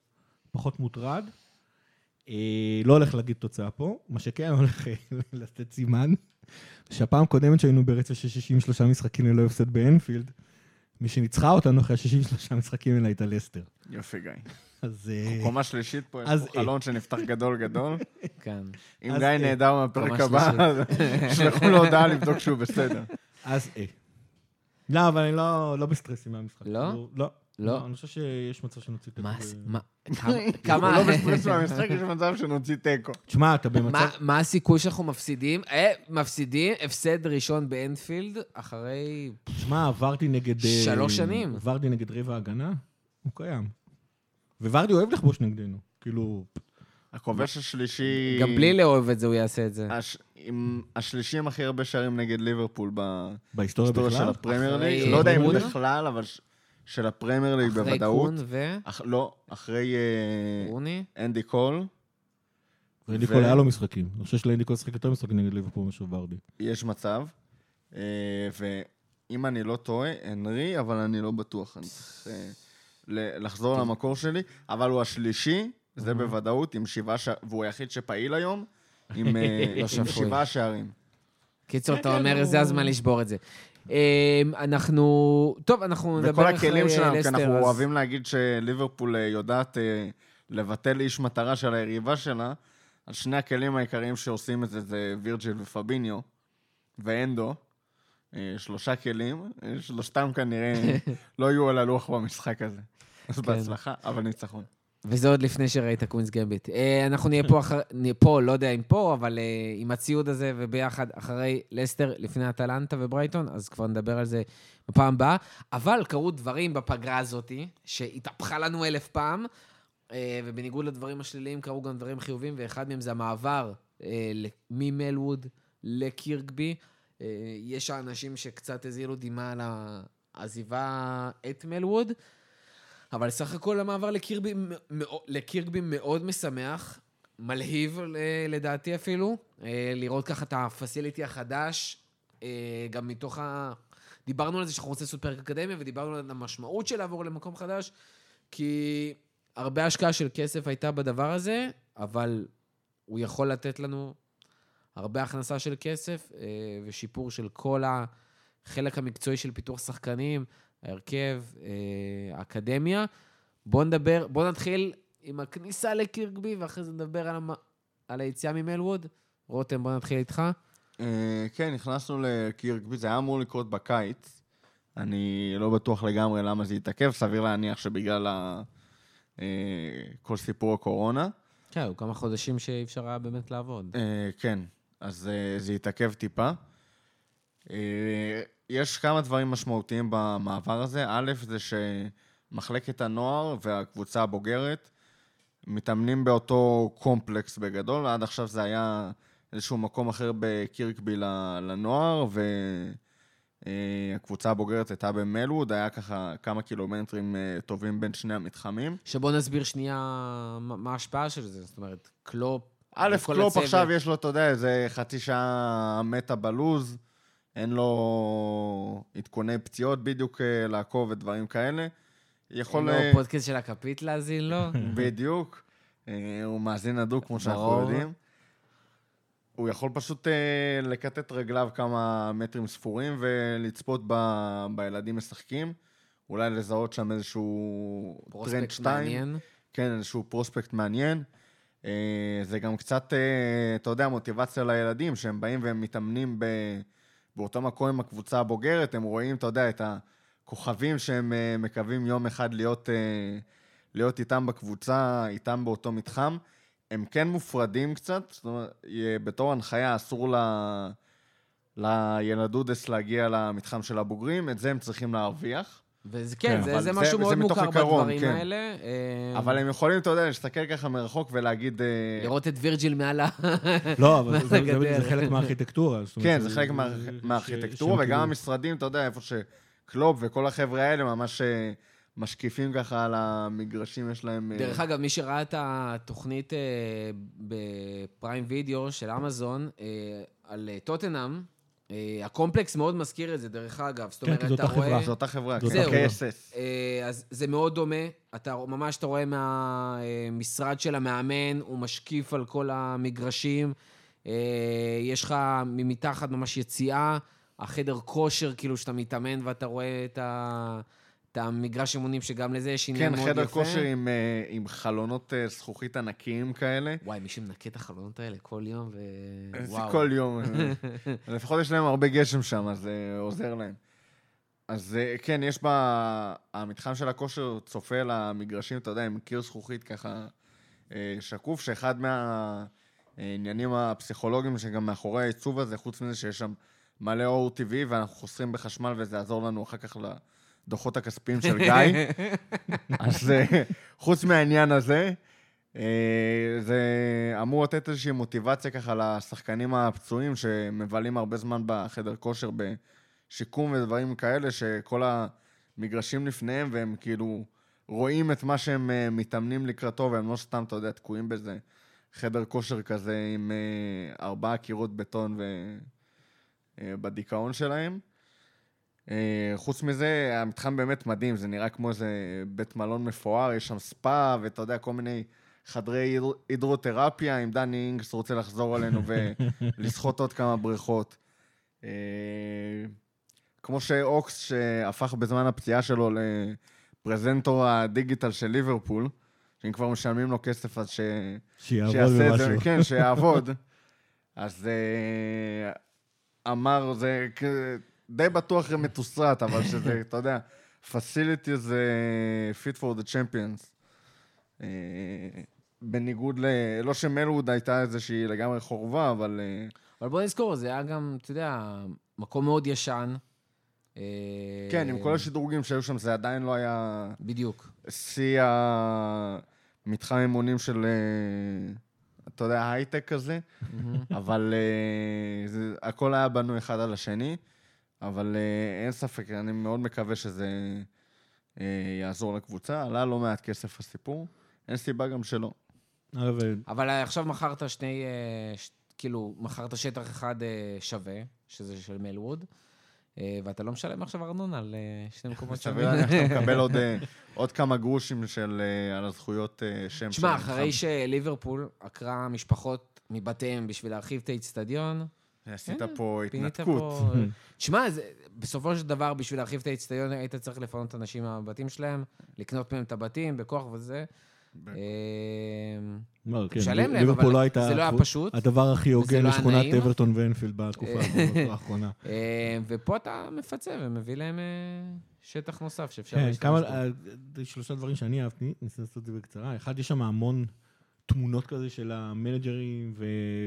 פחות מוטרד. אה, לא הולך להגיד תוצאה פה, מה שכן הולך אה, לתת סימן, שהפעם הקודמת שהיינו ברצף של 63 משחקים ללא הפסד באנפילד, מי שניצחה אותנו אחרי 63 משחקים האלה הייתה לסטר.
יופי, גיא.
אז... אה,
קומה שלישית פה, יש
אז
פה חלון שנפתח גדול גדול.
כן.
אם גיא נהדר מהפרק הבא, אז שלחו לו הודעה לבדוק שהוא בסדר.
אז אה. לא, אבל אני לא, לא בסטרסים מהמשחק.
לא?
כאילו, לא.
לא?
אני חושב שיש מצב שנוציא תיקו.
מה, כמה-
לא בסטרס מהמשחק, יש מצב שנוציא תיקו.
תשמע, אתה במצב...
מה- מה הסיכוי שאנחנו מפסידים? אה, מפסידים הפסד ראשון באנפילד אחרי...
תשמע, עברתי נגד... אה,
שלוש שנים.
עברתי נגד רבע ההגנה, הוא קיים. וורדי אוהב לכבוש נגדנו. כאילו,
הכובש השלישי...
גם בלי לאהוב את זה הוא יעשה את זה.
עם השלישי עם הכי הרבה שערים נגד ליברפול בהיסטוריה
בהיסטוריה
של
בכלל.
הפרמייר ליג. לא יודע אם? בכלל, אבל ש- של הפרמייר ליג
אחרי
בוודאות.
קון ו...
אח... לא, אחרי אה,
רוני?
אנדי קול,
לאנדי
ו-
קול היה לו משחקים. אני חושב שלאנדי קול שיחק יותר משחקים נגד ליברפול מאשר ורדי.
יש מצב. אה, ואם אני לא טועה, הנרי, אבל אני לא בטוח. אני צריך אה, לחזור למקור שלי. אבל הוא השלישי, זה בוודאות, עם שבעה שערים, והוא היחיד שפעיל היום, עם אה,
לא
עם. שבעה שערים.
קיצור,
כן,
אתה
כן,
אומר, זה הזמן לשבור את זה. אמ, אנחנו... טוב, אנחנו נדבר
וכל
אחרי
הכלים שלנו, כי
לסטר,
אנחנו
אז-
אוהבים להגיד שליברפול אה, יודעת אה, לבטל איש מטרה של היריבה שלה, אז שני הכלים העיקריים שעושים את זה זה וירג'יל ופביניו ואנדו. שלושה כלים, שלושתם כנראה לא יהיו על הלוח במשחק הזה. אז בהצלחה, אבל ניצחון.
וזה עוד לפני שראית Queen's Gambit. אה, אנחנו נהיה פה, אחר, נהיה פה, לא יודע אם פה, אבל אה, עם הציוד הזה וביחד אחרי לסטר, לפני אטלנטה וברייטון, אז כבר נדבר על זה בפעם הבאה. אבל קרו דברים בפגרה הזאת, שהתהפכה לנו אלף פעם, אה, ובניגוד לדברים השליליים קרו גם דברים חיוביים, ואחד מהם זה המעבר ממלווד לקירקבי. יש האנשים שקצת הזילו דמעה על העזיבה את מלווד. אבל סך הכל המעבר לקירבי, לקירבי מאוד משמח, מלהיב אה, לדעתי אפילו, אה, לראות ככה את הפסיליטי החדש, אה, גם מתוך ה... דיברנו על זה שאנחנו רוצים לעשות פרק אקדמיה, ודיברנו על המשמעות של לעבור למקום חדש, כי הרבה השקעה של כסף הייתה בדבר הזה, אבל הוא יכול לתת לנו הרבה הכנסה של כסף ושיפור של כל החלק המקצועי של פיתוח שחקנים, ההרכב, אה, האקדמיה. בואו נדבר, בואו נתחיל עם הכניסה לקירקבי, ואחרי זה נדבר על, המ... על היציאה ממלווד. רותם, בוא נתחיל איתך.
אה, כן, נכנסנו לקירקבי, זה היה אמור לקרות בקיץ. אני לא בטוח לגמרי למה זה התעכב, סביר להניח שבגלל ה... אה, כל סיפור הקורונה.
כן, היו כמה חודשים שאי אפשר היה באמת לעבוד.
כן, אז זה התעכב טיפה. אה, יש כמה דברים משמעותיים במעבר הזה. א', זה שמחלקת הנוער והקבוצה הבוגרת מתאמנים באותו קומפלקס בגדול. עד עכשיו זה היה איזשהו מקום אחר בקירקבי לנוער, והקבוצה הבוגרת הייתה במלווד, היה ככה כמה קילומטרים אה, טובים בין שני המתחמים.
שבוא נסביר שנייה מה ההשפעה של זה. זאת אומרת, קלופ...
א', קלופ עכשיו יש לו, אתה יודע, איזה חצי שעה מתה בלו"ז, אין לו עדכוני פציעות בדיוק אה, לעקוב ודברים כאלה. יכול...
אין
אה,
לו פודקאסט של הכפית להאזין לו?
בדיוק. אה, הוא מאזין הדוק, כמו שאנחנו. יודעים. הוא יכול פשוט אה, לכתת רגליו כמה מטרים ספורים ולצפות ב- בילדים משחקים. אולי לזהות שם איזשהו טרנט
prospect
שתיים.
מעניין.
כן, איזשהו prospect מעניין. אה, זה גם קצת, אה, אתה יודע, מוטיבציה לילדים, שהם באים והם מתאמנים ב... באותו מקום עם הקבוצה הבוגרת, הם רואים, אתה יודע, את הכוכבים שהם אה, מקווים יום אחד להיות, אה, להיות איתם בקבוצה, איתם באותו מתחם. הם כן מופרדים קצת, זאת אומרת, בתור הנחיה אסור ל... לילדודס להגיע למתחם של הבוגרים, את זה הם צריכים להרוויח.
וזה כן,
כן,
זה, זה
זה-
משהו
זה
מאוד
מתוך
מוכר
עיקרון,
בדברים
כן.
האלה. אה,
אבל הם יכולים, אתה יודע, להסתכל ככה מרחוק ולהגיד... אה,
לראות את וירג'יל מעל ה...
לא, אבל זה- זה-
מהגדר.
זה חלק מהארכיטקטורה.
כן, זה חלק מה- מהארכיטקטורה, וגם
כאילו-
המשרדים, אתה יודע, איפה שקלופ וכל החבר'ה האלה ממש אה, משקיפים ככה על המגרשים, יש להם...
דרך אגב, מי שראה את התוכנית בפריים וידאו של אמזון על טוטנאם, הקומפלקס מאוד מזכיר את זה, דרך אגב. זאת
כן,
אומרת,
כי זו
אתה
אותה
רואה...
חברה.
זו אותה חברה,
זו
כן,
אותה
חברה.
KSS.
אה, אז זה מאוד דומה. אתה ממש, אתה רואה מהמשרד של המאמן, הוא משקיף על כל המגרשים. אה, יש לך מתחת ממש יציאה, החדר כושר, כאילו שאתה מתאמן ואתה רואה את, ה... את המגרש אימונים, שגם לזה יש עניין
כן,
מאוד יפה.
חדר כושר עם, אה, עם חלונות אה, זכוכית ענקיים כאלה.
וואי, מי שמנקה את החלונות האלה כל יום, ו...
זה
וואו.
כל יום. אה, לפחות יש להם הרבה גשם שם, אז זה עוזר להם. אז אה, כן, יש בה... המתחם של הכושר צופה למגרשים, אתה יודע, עם קיר זכוכית ככה אה, שקוף, שאחד מהעניינים הפסיכולוגיים שגם מאחורי העיצוב הזה, חוץ מזה שיש שם מלא אור טבעי ואנחנו חוסכים בחשמל וזה יעזור לנו אחר כך לדוחות הכספיים של גיא. אז אה, חוץ מהעניין הזה, אה, זה אמור לתת איזושהי מוטיבציה ככה לשחקנים הפצועים שמבלים הרבה זמן בחדר כושר בשיקום ודברים כאלה, שכל המגרשים לפניהם והם כאילו רואים את מה שהם אה, מתאמנים לקראתו והם לא סתם, אתה יודע, תקועים באיזה חדר כושר כזה עם ארבעה קירות בטון ובדיכאון שלהם. אה, חוץ מזה, המתחם באמת מדהים, זה נראה כמו איזה בית מלון מפואר, יש שם ספא, ואתה יודע, כל מיני חדרי הידרו- הידרותרפיה, אם דני אינגס רוצה לחזור אלינו ולסחוט עוד כמה בריכות. אה, כמו שאוקס, שהפך בזמן הפציעה שלו לפרזנטור הדיגיטל של ליברפול, שאם כבר משלמים לו כסף, אז ש...
שיעבוד
שיעשה את זה,
במשהו.
כן, שיעבוד. אז אה, אמר, זה די בטוח מתוסרט, אבל שזה, אתה יודע, facilities זה fit for the champions. אה, בניגוד ל... לא שמלווד הייתה איזושהי לגמרי חורבה, אבל... אה,
אבל בוא נזכור, זה היה גם, אתה יודע, מקום מאוד ישן. אה,
כן, עם כל השדרוגים שהיו שם, זה עדיין לא היה
בדיוק.
שיא המתחם אימונים של, אה, אתה יודע, הייטק כזה. אבל זה, הכל היה בנוי אחד על השני, אבל uh, אין ספק, אני מאוד מקווה שזה אה, יעזור לקבוצה. עלה לא מעט כסף הסיפור, אין סיבה גם שלא.
אגב,
אבל עכשיו מכרת שני, אה, ש- כאילו, מכרת שטח אחד אה, שווה, שזה של מלווד, אה, ואתה לא משלם עכשיו ארנונה על אה, שני מקומות
סביר
שווים.
להניח שאתה מקבל עוד, אה, עוד כמה גרושים של, אה, על הזכויות אה, שם
תשמע, אחרי. שליברפול עקרה משפחות מבתיהם בשביל להרחיב את האיצטדיון,
עשית
אה,
פה התנתקות.
תשמע, זה- בסופו של דבר, בשביל להרחיב את האיצטדיון, היית צריך לפנות אנשים מהבתים שלהם, לקנות מהם את הבתים בכוח וזה. אה,
לא, כן,
משלם להם, אבל
לא
זה לא היה פשוט.
הדבר הכי הוגן
לא
לשכונת. אברטון ואנפילד בתקופה האחרונה.
אה, ופה אתה מפצה ומביא להם אה, שטח נוסף שאפשר
כן,
להשתמש
כמה,
בו.
אה, שלושה דברים שאני אהבתי, ניסיתי לעשות את זה בקצרה. אחד, יש שם המון תמונות כזה של המנג'רים ו-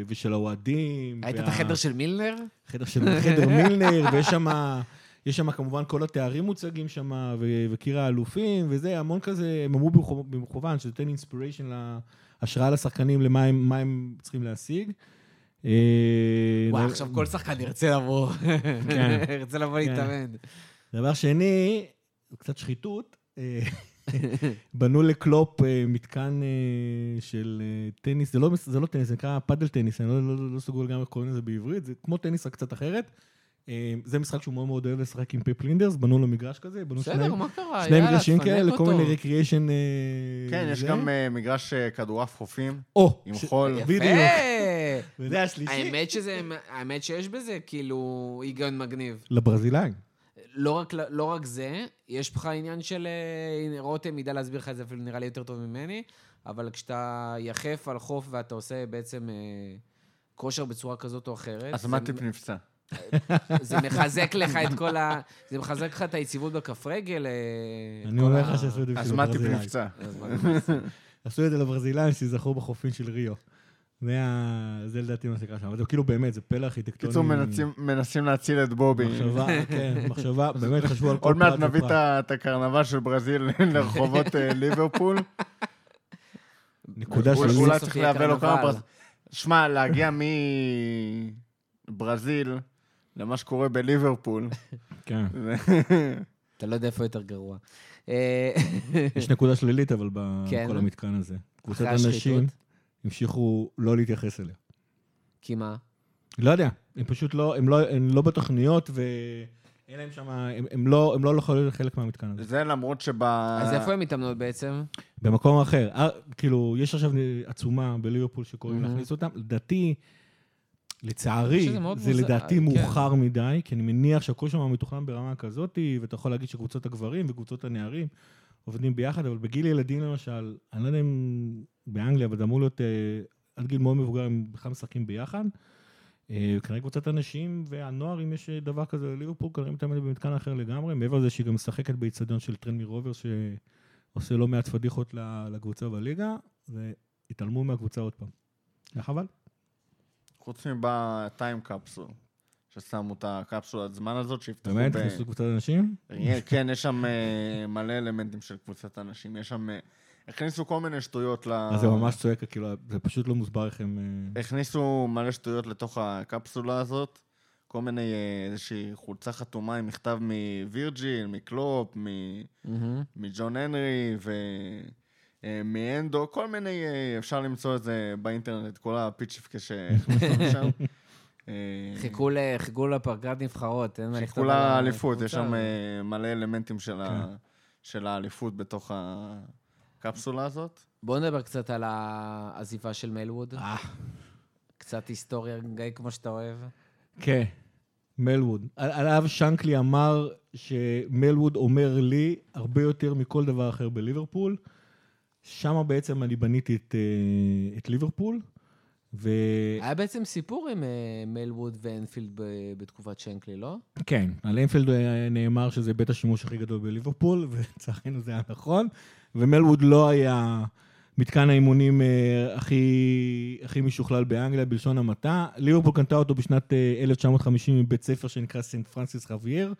ושל האוהדים.
היית
וה-
בחדר של מילנר?
חדר של חדר מילנר, ויש שם, יש שם כמובן כל התארים מוצגים שם, ו- וקיר האלופים, וזה, המון כזה, הם אמרו במכו- במכוון, שזה נותן אינספיריישן, השראה לשחקנים למה הם, הם צריכים להשיג. אה,
וואי, עכשיו כל שחקן ירצה לבוא.
כן.
ירצה לבוא
כן.
להתאמן.
דבר שני, קצת שחיתות. בנו לקלופ אה, מתקן אה, של אה, טניס, זה לא, זה לא טניס, זה נקרא padel tennis, אני לא, לא, לא סגור לגמרי איך קוראים לזה בעברית, זה כמו טניס רק קצת אחרת. זה משחק שהוא מאוד מאוד אוהב לשחק עם פפ לינדרס, בנו לו מגרש כזה, בנו
בסדר,
שני? שני מגרשים כאלה, כל
אותו.
מיני recreation.
כן, יש גם מגרש כדורעף חופים
או,
עם
ש-
חול.
בדיוק.
יפה!
וזה השלישי.
האמת שזה, האמת שיש בזה כאילו היגיון מגניב.
לברזילאים.
לא רק, לא רק זה, יש לך עניין של... אה, הנה, רותם ידע להסביר לך את זה אפילו נראה לי יותר טוב ממני, אבל כשאתה יחף על חוף ואתה עושה בעצם אה, כושר בצורה כזאת או אחרת,
אז מה טיפ נפצע?
זה מחזק לך את כל ה... זה מחזק לך את היציבות בכף רגל. אה,
אני אומר לך שעשו את זה
אז
בשביל
מה טיפ
הברזילאים.
נפצע?
אז מה-
עשו את זה לברזילאים שזכו בחופים של ריו. זה ה- זה לדעתי מה שקרה שם, אבל זה כאילו באמת, זה פלא ארכיטקטוני.
קיצור, מנסים- מנסים להציל את בובי.
מחשבה, כן, מחשבה, באמת חשבו על כל
עוד מעט
פרט
נביא. את הקרנבל של ברזיל לרחובות אה, ליברפול.
נקודה שלי.
אולי צריך להביא לו כמה. פרס. שמע, להגיע מברזיל למה שקורה בליברפול.
כן.
אתה לא יודע איפה יותר גרוע.
יש נקודה שלילית אבל
כן.
בכל המתקן הזה. קבוצת
אחרי
אנשים
השחיתות?
המשיכו לא להתייחס אליה.
כי מה?
לא יודע, הם פשוט לא, הם לא, הם לא בתוכניות ואין להם שם, הם, הם לא, הם לא יכולים להיות חלק מהמתקן הזה.
זה למרות שב...
אז איפה הם מתאמנות בעצם?
במקום אחר. אה, כאילו, יש עכשיו עצומה בליברפול שקוראים
מהמם.
להכניס אותם. לדעתי,
אני
לצערי, זה
מוזר,
לדעתי
כן.
מאוחר מדי, כי אני מניח שהכל שם מתוכנן ברמה כזאת, ואתה יכול להגיד שקבוצות הגברים וקבוצות הנערים עובדים ביחד, אבל בגיל ילדים למשל, אני לא יודע אם באנגליה, אבל אמור להיות אה, עד גיל מאוד מבוגר, הם בכלל משחקים ביחד. אה, כנראה קבוצת הנשים והנוער, אם יש דבר כזה לליברפול, כנראה מתאמנת במתקן אחר לגמרי, מעבר לזה שהיא גם משחקת באיצטדיון של טרנמי רובר, שעושה לא מעט פדיחות לקבוצה בליגה, והתעלמו מהקבוצה עוד פעם. זה חבל.
חוץ מבטיים קפסול, ששמו את הקפסולת זמן הזאת, שיפתחו
באמת,
ב...
נכנסו קבוצת אנשים?
יהיה, כן, יש שם אה, מלא אלמנטים של קבוצת אנשים. יש שם... אה, הכניסו כל מיני שטויות ל...
אז זה ממש צועק, כאילו, זה פשוט לא מוסבר איך הם... אה,
הכניסו מלא שטויות לתוך הקפסולה הזאת. כל מיני, איזושהי חולצה חתומה עם מכתב מווירג'יל, מקלופ, מ-
מהמם.
מג'ון הנרי ומאנדו, כל מיני, אפשר למצוא את זה באינטרנט, כל הפיצ'יפקה שהכניסו לשם. אה,
חיכו ל- חיכו לפגרת נבחרות, אין מה לכתוב
חיכו לאליפות, יש. שם אה, מלא אלמנטים של ה-
כן.
של האליפות בתוך הקפסולה הזאת.
בואו נדבר קצת על העזיבה של מלווד.
אה,
קצת היסטוריה, גיא, כמו שאתה אוהב.
כן, מלווד. על- עליו שנקלי אמר שמלווד אומר לי הרבה יותר מכל דבר אחר בליברפול. שם בעצם אני בניתי את, את ליברפול, ו...
היה בעצם סיפור עם אה, מלווד ואנפילד ב- בתקופת שנקלי, לא?
כן, על אנפילד אה, נאמר שזה בית השימוש הכי גדול בליברפול, ולצערנו זה היה נכון, ומלווד לא היה מתקן האימונים אה, הכי, הכי משוכלל באנגליה, בלשון המעטה. ליברפול קנתה אותו בשנת אה, 1950 מבית ספר שנקרא סנט פרנסיס חוויאר.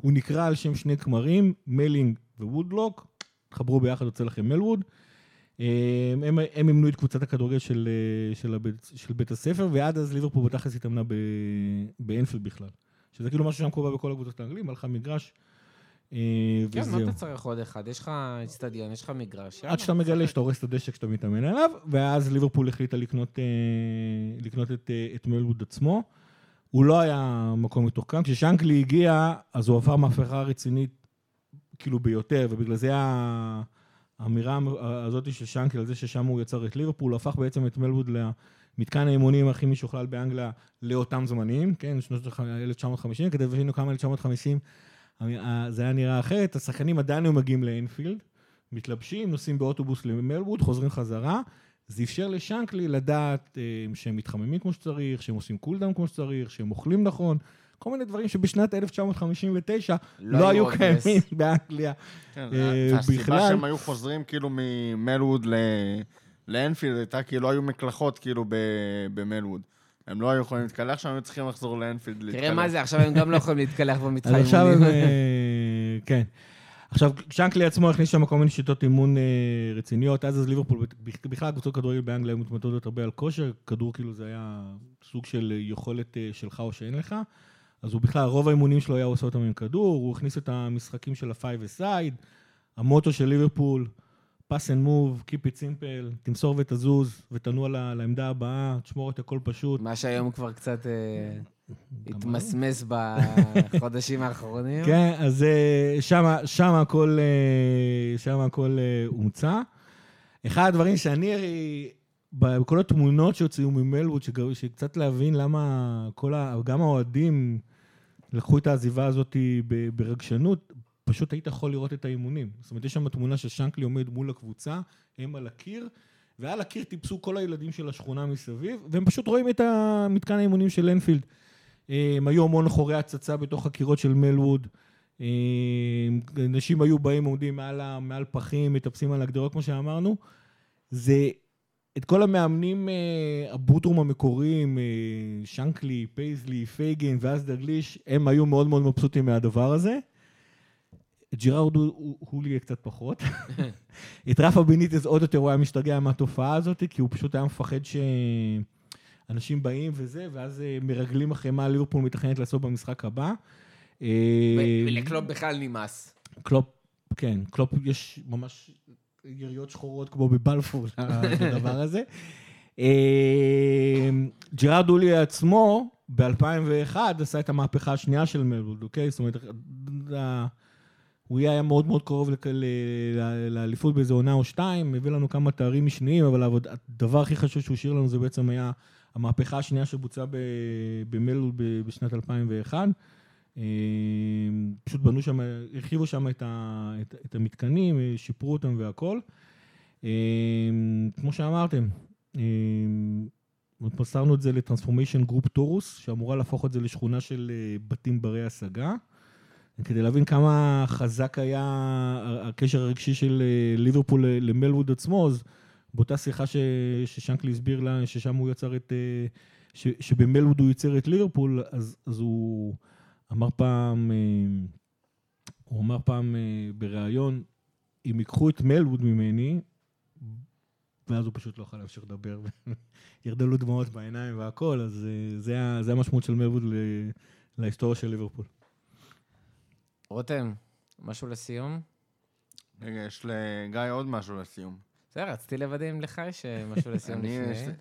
הוא נקרא על שם שני כמרים, מלינג וודלוק, חברו ביחד, יוצא לכם מלווד. אה, הם, הם אימנו את קבוצת הכדורגל של, אה, של, הבית, של בית הספר, ועד אז ליברפול בתכלס התאמנה באנפילד בכלל. שזה כאילו משהו שם קורה בכל הקבוצות האנגלים, הלכה מגרש אה,
כן, מה. אתה צריך עוד אחד? יש לך אצטדיון, יש לך מגרש.
עד שאתה מגלה שאתה הורס את הדשא כשאתה מתאמן עליו, ואז ליברפול החליטה לקנות, אה, את, מלווד עצמו. הוא לא היה מקום מתוחכם. כששנקלי הגיע, אז הוא עבר מהפכה רצינית, כאילו ביותר, ובגלל זה האמירה הזאת של שנקלי על זה ששם הוא יצר את ליברפול, הפך בעצם את מלווד למתקן האימונים הכי משוכלל באנגליה לאותם זמנים, כן, שנות 1950, כדי שהיינו כמה 1950, זה היה נראה אחרת, השחקנים עדיין היו מגיעים לאנפילד, מתלבשים, נוסעים באוטובוס למלווד, חוזרים חזרה. זה אפשר לשנקלי לדעת אה, שהם מתחממים כמו שצריך, שהם עושים cooldown כמו שצריך, שהם אוכלים נכון, כל מיני דברים שבשנת 1959
לא
לא,
היו.
קיימים באנגליה.
כן,
אה, בכלל-
שהם היו חוזרים כאילו ממלווד ל- לאנפילד הייתה כי לא היו מקלחות כאילו ב- במלווד. הם לא היו יכולים להתקלח שם, הם היו צריכים לחזור לאנפילד להתקלח.
תראה מה זה, עכשיו הם גם לא יכולים להתקלח במתחם
עכשיו הם... אה, כן. עכשיו, שנקלי עצמו הכניס שם כל מיני שיטות אימון אה, רציניות, אז אז ליברפול, בכלל קבוצות כדורגל באנגליה היו מתמודדות הרבה על כושר, כדור כאילו זה היה סוג של יכולת אה, שלך או שאין לך, אז הוא בכלל, רוב האימונים שלו היה עושה אותם עם כדור, הוא הכניס את המשחקים של ה-five aside, המוטו של ליברפול, pass and move, keep it simple, תמסור ותזוז, ותנוע לעמדה הבאה, תשמור את הכל פשוט.
מה שהיום כבר קצת אה, התמסמס בחודשים האחרונים.
כן, אז אה, שמה הכל, אה, שמה הכל הומצא. אחד הדברים שאני, בכל התמונות שהוציאו ממלווד, שקצת להבין למה כל ה... גם האוהדים לקחו את העזיבה הזאת ברגשנות, פשוט היית יכול לראות את האימונים. זאת אומרת, יש שם תמונה של שנקלי עומד מול הקבוצה, הם על הקיר, ועל הקיר טיפסו כל הילדים של השכונה מסביב, והם פשוט רואים את המתקן האימונים של אנפילד. הם היו המון חורי הצצה בתוך הקירות של מלווד. אנשים היו באים, עומדים מעל, מעל פחים, מטפסים על הגדרות, כמו שאמרנו. זה, את כל המאמנים אה, ה boot room המקוריים, אה, שנקלי, פייזלי, פייגן ואז דגליש, הם היו מאוד מאוד מבסוטים מהדבר הזה. את ג'ירארד הוא- הוא- לי קצת פחות. את רפה בניטז עוד יותר הוא היה משתגע מהתופעה הזאת, כי הוא פשוט היה מפחד שאנשים באים וזה, ואז אה, מרגלים אחרי מה ליברפול מתכננת לעשות במשחק הבא. אה,
ולקלופ בכלל נמאס.
קלופ, כן, קלופ יש ממש יריות שחורות כמו בבלפור לדבר הזה. אה, ג'רארד דולי עצמו, ב-2001 עשה את המהפכה השנייה של מלווד, אוקיי? זאת אומרת, הוא היה מאוד מאוד קרוב לאליפות באיזה עונה או שתיים, הביא לנו כמה תארים משניים, אבל הדבר הכי חשוב שהוא השאיר לנו זה בעצם היה המהפכה השנייה שבוצעה ב- במלווד ב- בשנת 2001. אה, פשוט בנו שם, הרחיבו שם את, ה, את, את המתקנים, אה, שיפרו אותם והכל. אה, כמו שאמרתם, אה, מסרנו את זה לטרנספורמיישן גרופ טורוס, שאמורה להפוך את זה לשכונה של אה, בתים ברי השגה. כדי להבין כמה חזק היה הקשר הרגשי של אה, ליברפול ל- למלווד עצמו, אז באותה שיחה ש, ששנקלי הסביר לה, ששם הוא יצר את... אה, ש, שבמלווד הוא ייצר את ליברפול, אז, אז הוא אמר פעם, אה, הוא אמר פעם אה, בריאיון, אם ייקחו את מלווד ממני, ואז הוא פשוט לא יכול להמשיך לדבר, ירדו לו דמעות בעיניים והכל, אז אה, זה, זה המשמעות של מלווד ל- להיסטוריה של ליברפול.
רותם, משהו לסיום?
רגע, יש לגיא עוד משהו לסיום.
בסדר, רציתי לוודא אם לך יש משהו לסיום לפני.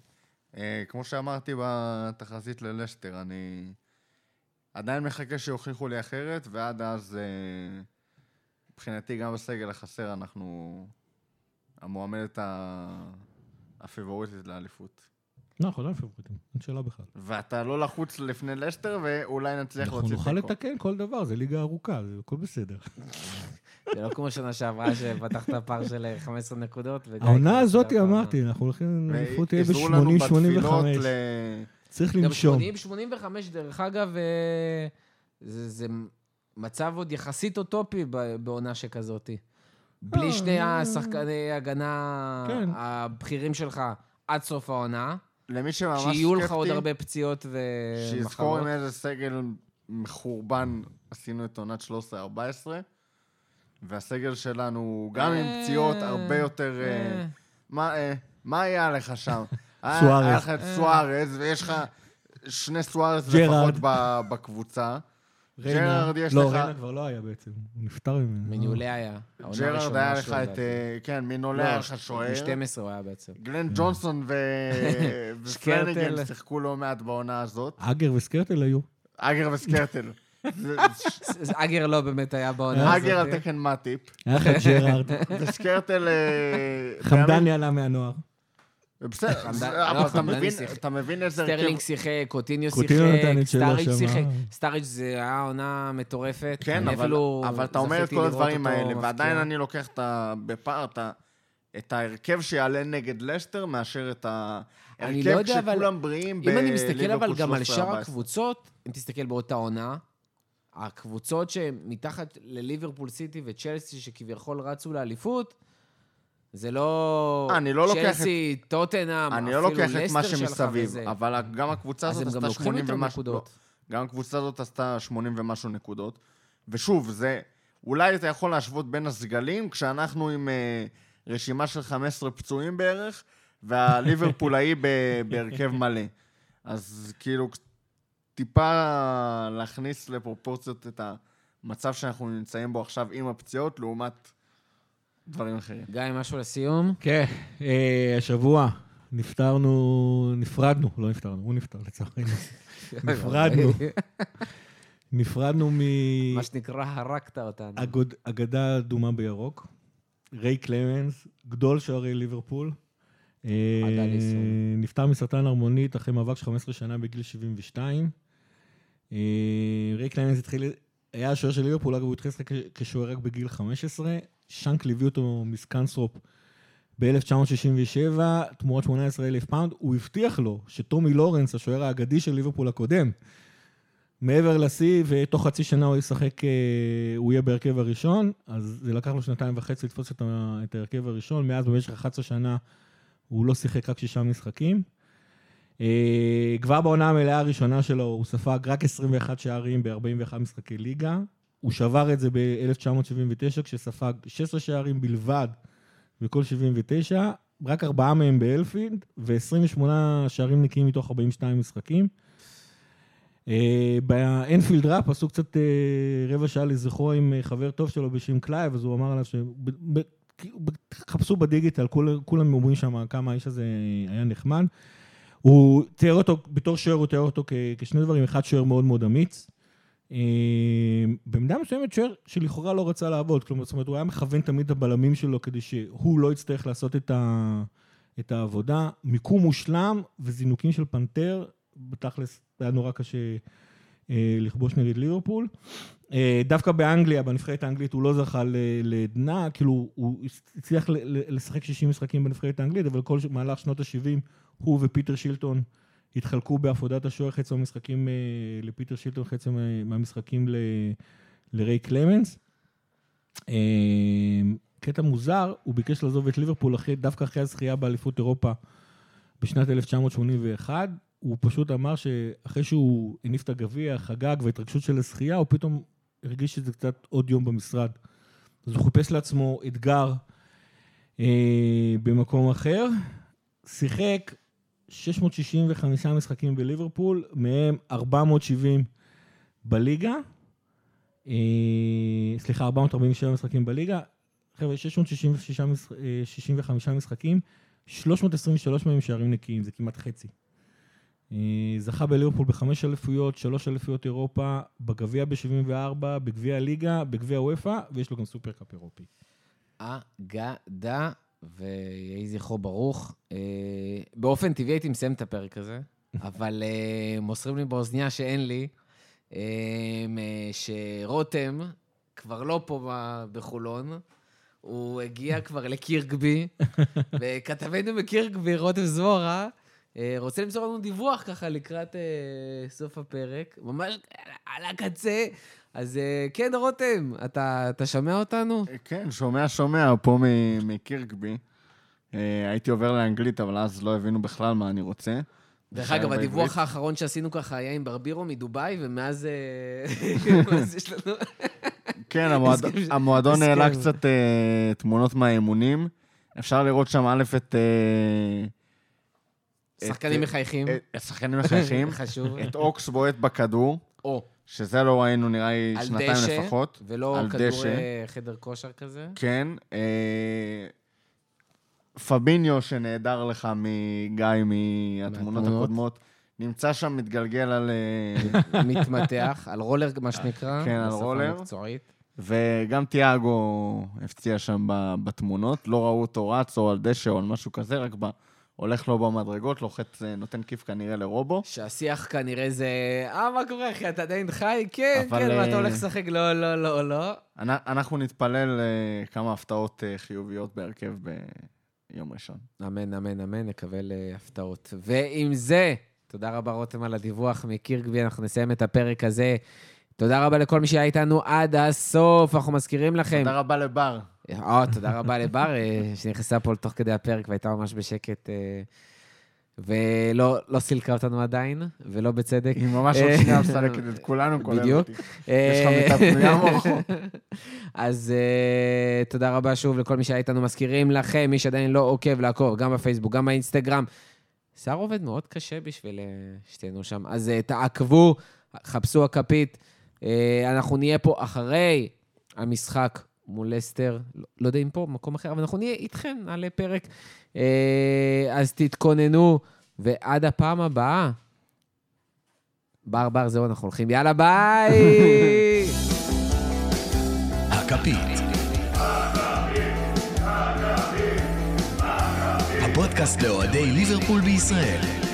כמו שאמרתי בתחזית ללסטר, אני עדיין מחכה שיוכיחו לי אחרת, ועד אז, אה, מבחינתי, גם בסגל החסר אנחנו המועמדת ה- הפיבוריטית לאליפות.
לא, אנחנו לא פבוריטים, אין שאלה בכלל.
ואתה לא לחוץ לפני לסטר, ואולי נצליח
אנחנו
להוציא
נוכל
תיקו.
לתקן כל דבר, זה ליגה ארוכה, זה הכל בסדר.
זה לא כמו שנה שעברה שפתחת פער של אה, 15 נקודות.
העונה הזאת. אמרתי, אנחנו הולכים, האליפות תהיה
עזרו לנו בתפילות
ב-80-85. צריך
גם
לנשום.
80-85, דרך אגב, אה, זה זה מצב עוד יחסית אוטופי ב- בעונה שכזאת. בלי
אה,
שני
אה,
השחקני הגנה
כן.
הבכירים שלך עד סוף העונה,
למי שממש סקפטי,
שיהיו לך עוד הרבה פציעות
שיזכור עם. איזה סגל מחורבן עשינו את עונת 13-14, והסגל שלנו, גם עם פציעות הרבה יותר... מה, מה היה לך שם? היה-
סוארז.
היה לך את סוארז, ויש לך שני סוארז. לפחות ב- בקבוצה. ג'רארד, יש
לא,
לך-
ריינה כבר לא היה בעצם, הוא נפטר ממנו.
מניולי היה. העונה
ג'רארד היה לך את... אה, כן, מינולה
לא,
היה לך שוער.
ב-12 הוא היה בעצם.
גלן ג'ונסון ו... ופלניגן. שיחקו לא מעט בעונה הזאת.
אגר וסקרטל היו.
אגר וסקרטל.
אגר לא באמת היה בעונה הזאת.
אגר על תקן מאטיפ,
היה לך ג'רארד.
וסקרטל... אה,
חמדני עלה מהנוער.
בסדר,
לא,
אבל אתה מבין-. אתה מבין איזה הרכב...
סטרלינג שיחק, קוטיניו שיחק,
שם,
שיחק. סטארידג' זה היה עונה מטורפת.
כן, אבל, אתה אומר את כל הדברים האלה, ועדיין. אני לוקח. בפער את ההרכב שיעלה נגד לסטר, מאשר את
אני לא
ההרכב
יודע, אבל
כשכולם בריאים
אם אני מסתכל אבל גם על
13-14.
שאר הקבוצות, אם תסתכל באותה עונה, הקבוצות שמתחת לליברפול סיטי וצ'לסי, שכביכול רצו לאליפות, זה לא...
אני לא לוקח את-
צ'לסי, טוטנאם,
אני לא לוקח את מה שמסביב. אבל גם הקבוצה הזאת עשתה
לוקחים
80
יותר
ומשהו...
נקודות.
לא, גם הקבוצה הזאת עשתה 80 ומשהו נקודות. ושוב, זה... אולי אתה יכול להשוות בין הסגלים, כשאנחנו עם אה, רשימה של 15 פצועים בערך, והליברפולאי ב- בהרכב מלא. אז כאילו, טיפה להכניס לפרופורציות את המצב שאנחנו נמצאים בו עכשיו עם הפציעות, לעומת דברים אחרים.
גיא, משהו לסיום?
כן, אה, השבוע נפטרנו, נפרדנו, לא נפטרנו, הוא נפטר לצערנו. נפרדנו. נפרדנו
מה שנקרא, הרגת אותנו.
אגדה אדומה בירוק. ריי קלמנס, גדול שוערי ליברפול. אה. נפטר מסרטן הערמונית אחרי מאבק של 15 שנה בגיל 72. אה, ריי קלמנס התחיל, היה השוער של ליברפול, אגב, הוא התחיל לשחק כשוער רק בגיל 15. שנקלי הביא אותו מסקנת'ורפ ב-1967, תמורת 18,000 פאונד. הוא הבטיח לו שטומי לורנס, השוער האגדי של ליברפול הקודם, מעבר לשיא, ותוך חצי שנה הוא ישחק, אה, הוא יהיה בהרכב הראשון, אז זה לקח לו שנתיים וחצי לתפוס את ההרכב הראשון, מאז במשך 11 שנה הוא לא שיחק רק שישה משחקים. אה, כבר בעונה המלאה הראשונה שלו הוא ספג רק 21 שערים ב-41 משחקי ליגה. הוא שבר את זה ב-1979 כשספג 16 שערים בלבד בכל 79, רק ארבעה מהם באלפילד, ו-28 שערים נקיים מתוך 42 משחקים. אה, באנפילד ראפ עשו קצת אה, רבע שעה לזכרו עם אה, חבר טוב שלו בשם קלייב, אז הוא אמר עליו ש... כאילו, חפשו בדיגיטל, כול- כולם אומרים שם כמה האיש הזה היה נחמד. הוא תיאר אותו, בתור שוער הוא תיאר אותו כשני דברים, אחד שוער מאוד מאוד אמיץ. אה, במידה מסוימת שוער שלכאורה לא רצה לעבוד, כלומר, זאת אומרת, הוא היה מכוון תמיד את הבלמים שלו כדי שהוא לא יצטרך לעשות את, ה, את העבודה. מיקום מושלם וזינוקים של פנתר, בתכלס היה נורא קשה אה, לכבוש נגד ליברפול. אה, דווקא באנגליה, בנבחרת האנגלית, הוא לא זכה לעדנה, כאילו, הוא הצליח לשחק 60 משחקים בנבחרת האנגלית, אבל כל מהלך שנות ה-70, הוא ופיטר שילטון התחלקו בהפרדת השוער, חצי מהמשחקים אה, לפיטר שילטון, חצי מה- מהמשחקים ל- לריי קלמנס. אה, קטע מוזר, הוא ביקש לעזוב את ליברפול אחרי, דווקא אחרי הזכייה באליפות אירופה בשנת 1981. הוא פשוט אמר שאחרי שהוא הניף את הגביע, חגג והתרגשות של הזכייה, הוא פתאום הרגיש שזה קצת עוד יום במשרד. אז הוא חיפש לעצמו אתגר אה, במקום אחר. שיחק 665 משחקים בליברפול, מהם 470 בליגה. אה, סליחה, 447 משחקים בליגה. חבר'ה, 665 משחקים, 323 מהם שערים נקיים, זה כמעט חצי. אה, זכה בליברפול בחמש אליפויות, שלוש אליפויות אירופה, בגביע ב-74, בגביע הליגה, בגביע הוופא, ויש לו גם סופרקאפ אירופי.
אגדה, ויהי זכרו ברוך. אה, באופן טבעי הייתי מסיים את הפרק הזה, אבל אה, מוסרים לי באוזניה שאין לי, אה, שרותם כבר לא פה בחולון, הוא הגיע כבר לקירקבי, וכתבנו בקירקבי, רותם זמורה, רוצה למסור לנו דיווח ככה לקראת סוף הפרק, ממש על הקצה. אז אה, כן, רותם, אתה, אתה שומע אותנו?
כן, שומע, שומע, פה מ- מקירקבי. אה, הייתי עובר לאנגלית, אבל אז לא הבינו בכלל מה אני רוצה.
דרך אגב. הדיווח האחרון שעשינו ככה היה עם ברבירו מדובאי, ומאז אה, מאז יש לנו...
כן, המועדון. העלה קצת אה, תמונות מהאימונים. אפשר לראות שם א' את... אה,
שחקנים מחייכים.
השחקנים מחייכים.
חשוב.
את אוקס בועט בכדור.
או,
שזה לא ראינו נראה לי שנתיים
דשא,
לפחות.
ולא
על
כדור
דשא.
אה, חדר כושר כזה.
כן. אה, פביניו, שנעדר לך מגיא מהתמונות. הקודמות, נמצא שם, מתגלגל על... אה,
מתמתח, על רולר, מה שנקרא.
כן, על רולר.
המקצועית.
וגם תיאגו הפציע שם בתמונות, לא ראו אותו רץ או על דשא או על משהו כזה, רק ב... הולך לו במדרגות, לוחץ, אה, נותן כיף כנראה לרובו.
שהשיח כנראה זה, אה, מה קורה, אחי, אתה עדיין חי? כן,
אבל,
כן, מה,
אה,
אתה הולך לשחק? לא, לא, לא, לא.
אנ- אנחנו נתפלל אה, כמה הפתעות חיוביות בהרכב ביום ראשון.
אמן, אמן, אמן, נקבל הפתעות. ועם זה, תודה רבה, רותם, על הדיווח מקירגבי, אנחנו נסיים את הפרק הזה. תודה רבה לכל מי שהיה איתנו עד הסוף, אנחנו מזכירים לכם.
תודה רבה לבר.
אה, תודה רבה לבר, אה, שנכנסה פה תוך כדי הפרק והייתה ממש בשקט, אה, ולא לא סילקה אותנו עדיין, ולא בצדק.
היא ממש עוד שנייה מסלקת את כולנו, כולל
בדיוק.
אותי. יש לך מיטה פנויה מאחור?
אז uh, תודה רבה שוב לכל מי שהיה איתנו. מזכירים לכם, מי שעדיין לא עוקב, לעקוב, גם בפייסבוק, גם באינסטגרם. שר עובד מאוד קשה בשביל שתהנו שם. אז uh, תעקבו, חפשו הכפית. Uh, אנחנו נהיה פה אחרי המשחק מול לסטר. לא, לא יודע אם פה, במקום אחר, אבל אנחנו נהיה איתכם, נעלה פרק. Uh, אז תתכוננו, ועד הפעם הבאה. בר בר, זהו, אנחנו הולכים. יאללה, ביי!
הכפית. הפודקאסט לאוהדי ליברפול בישראל.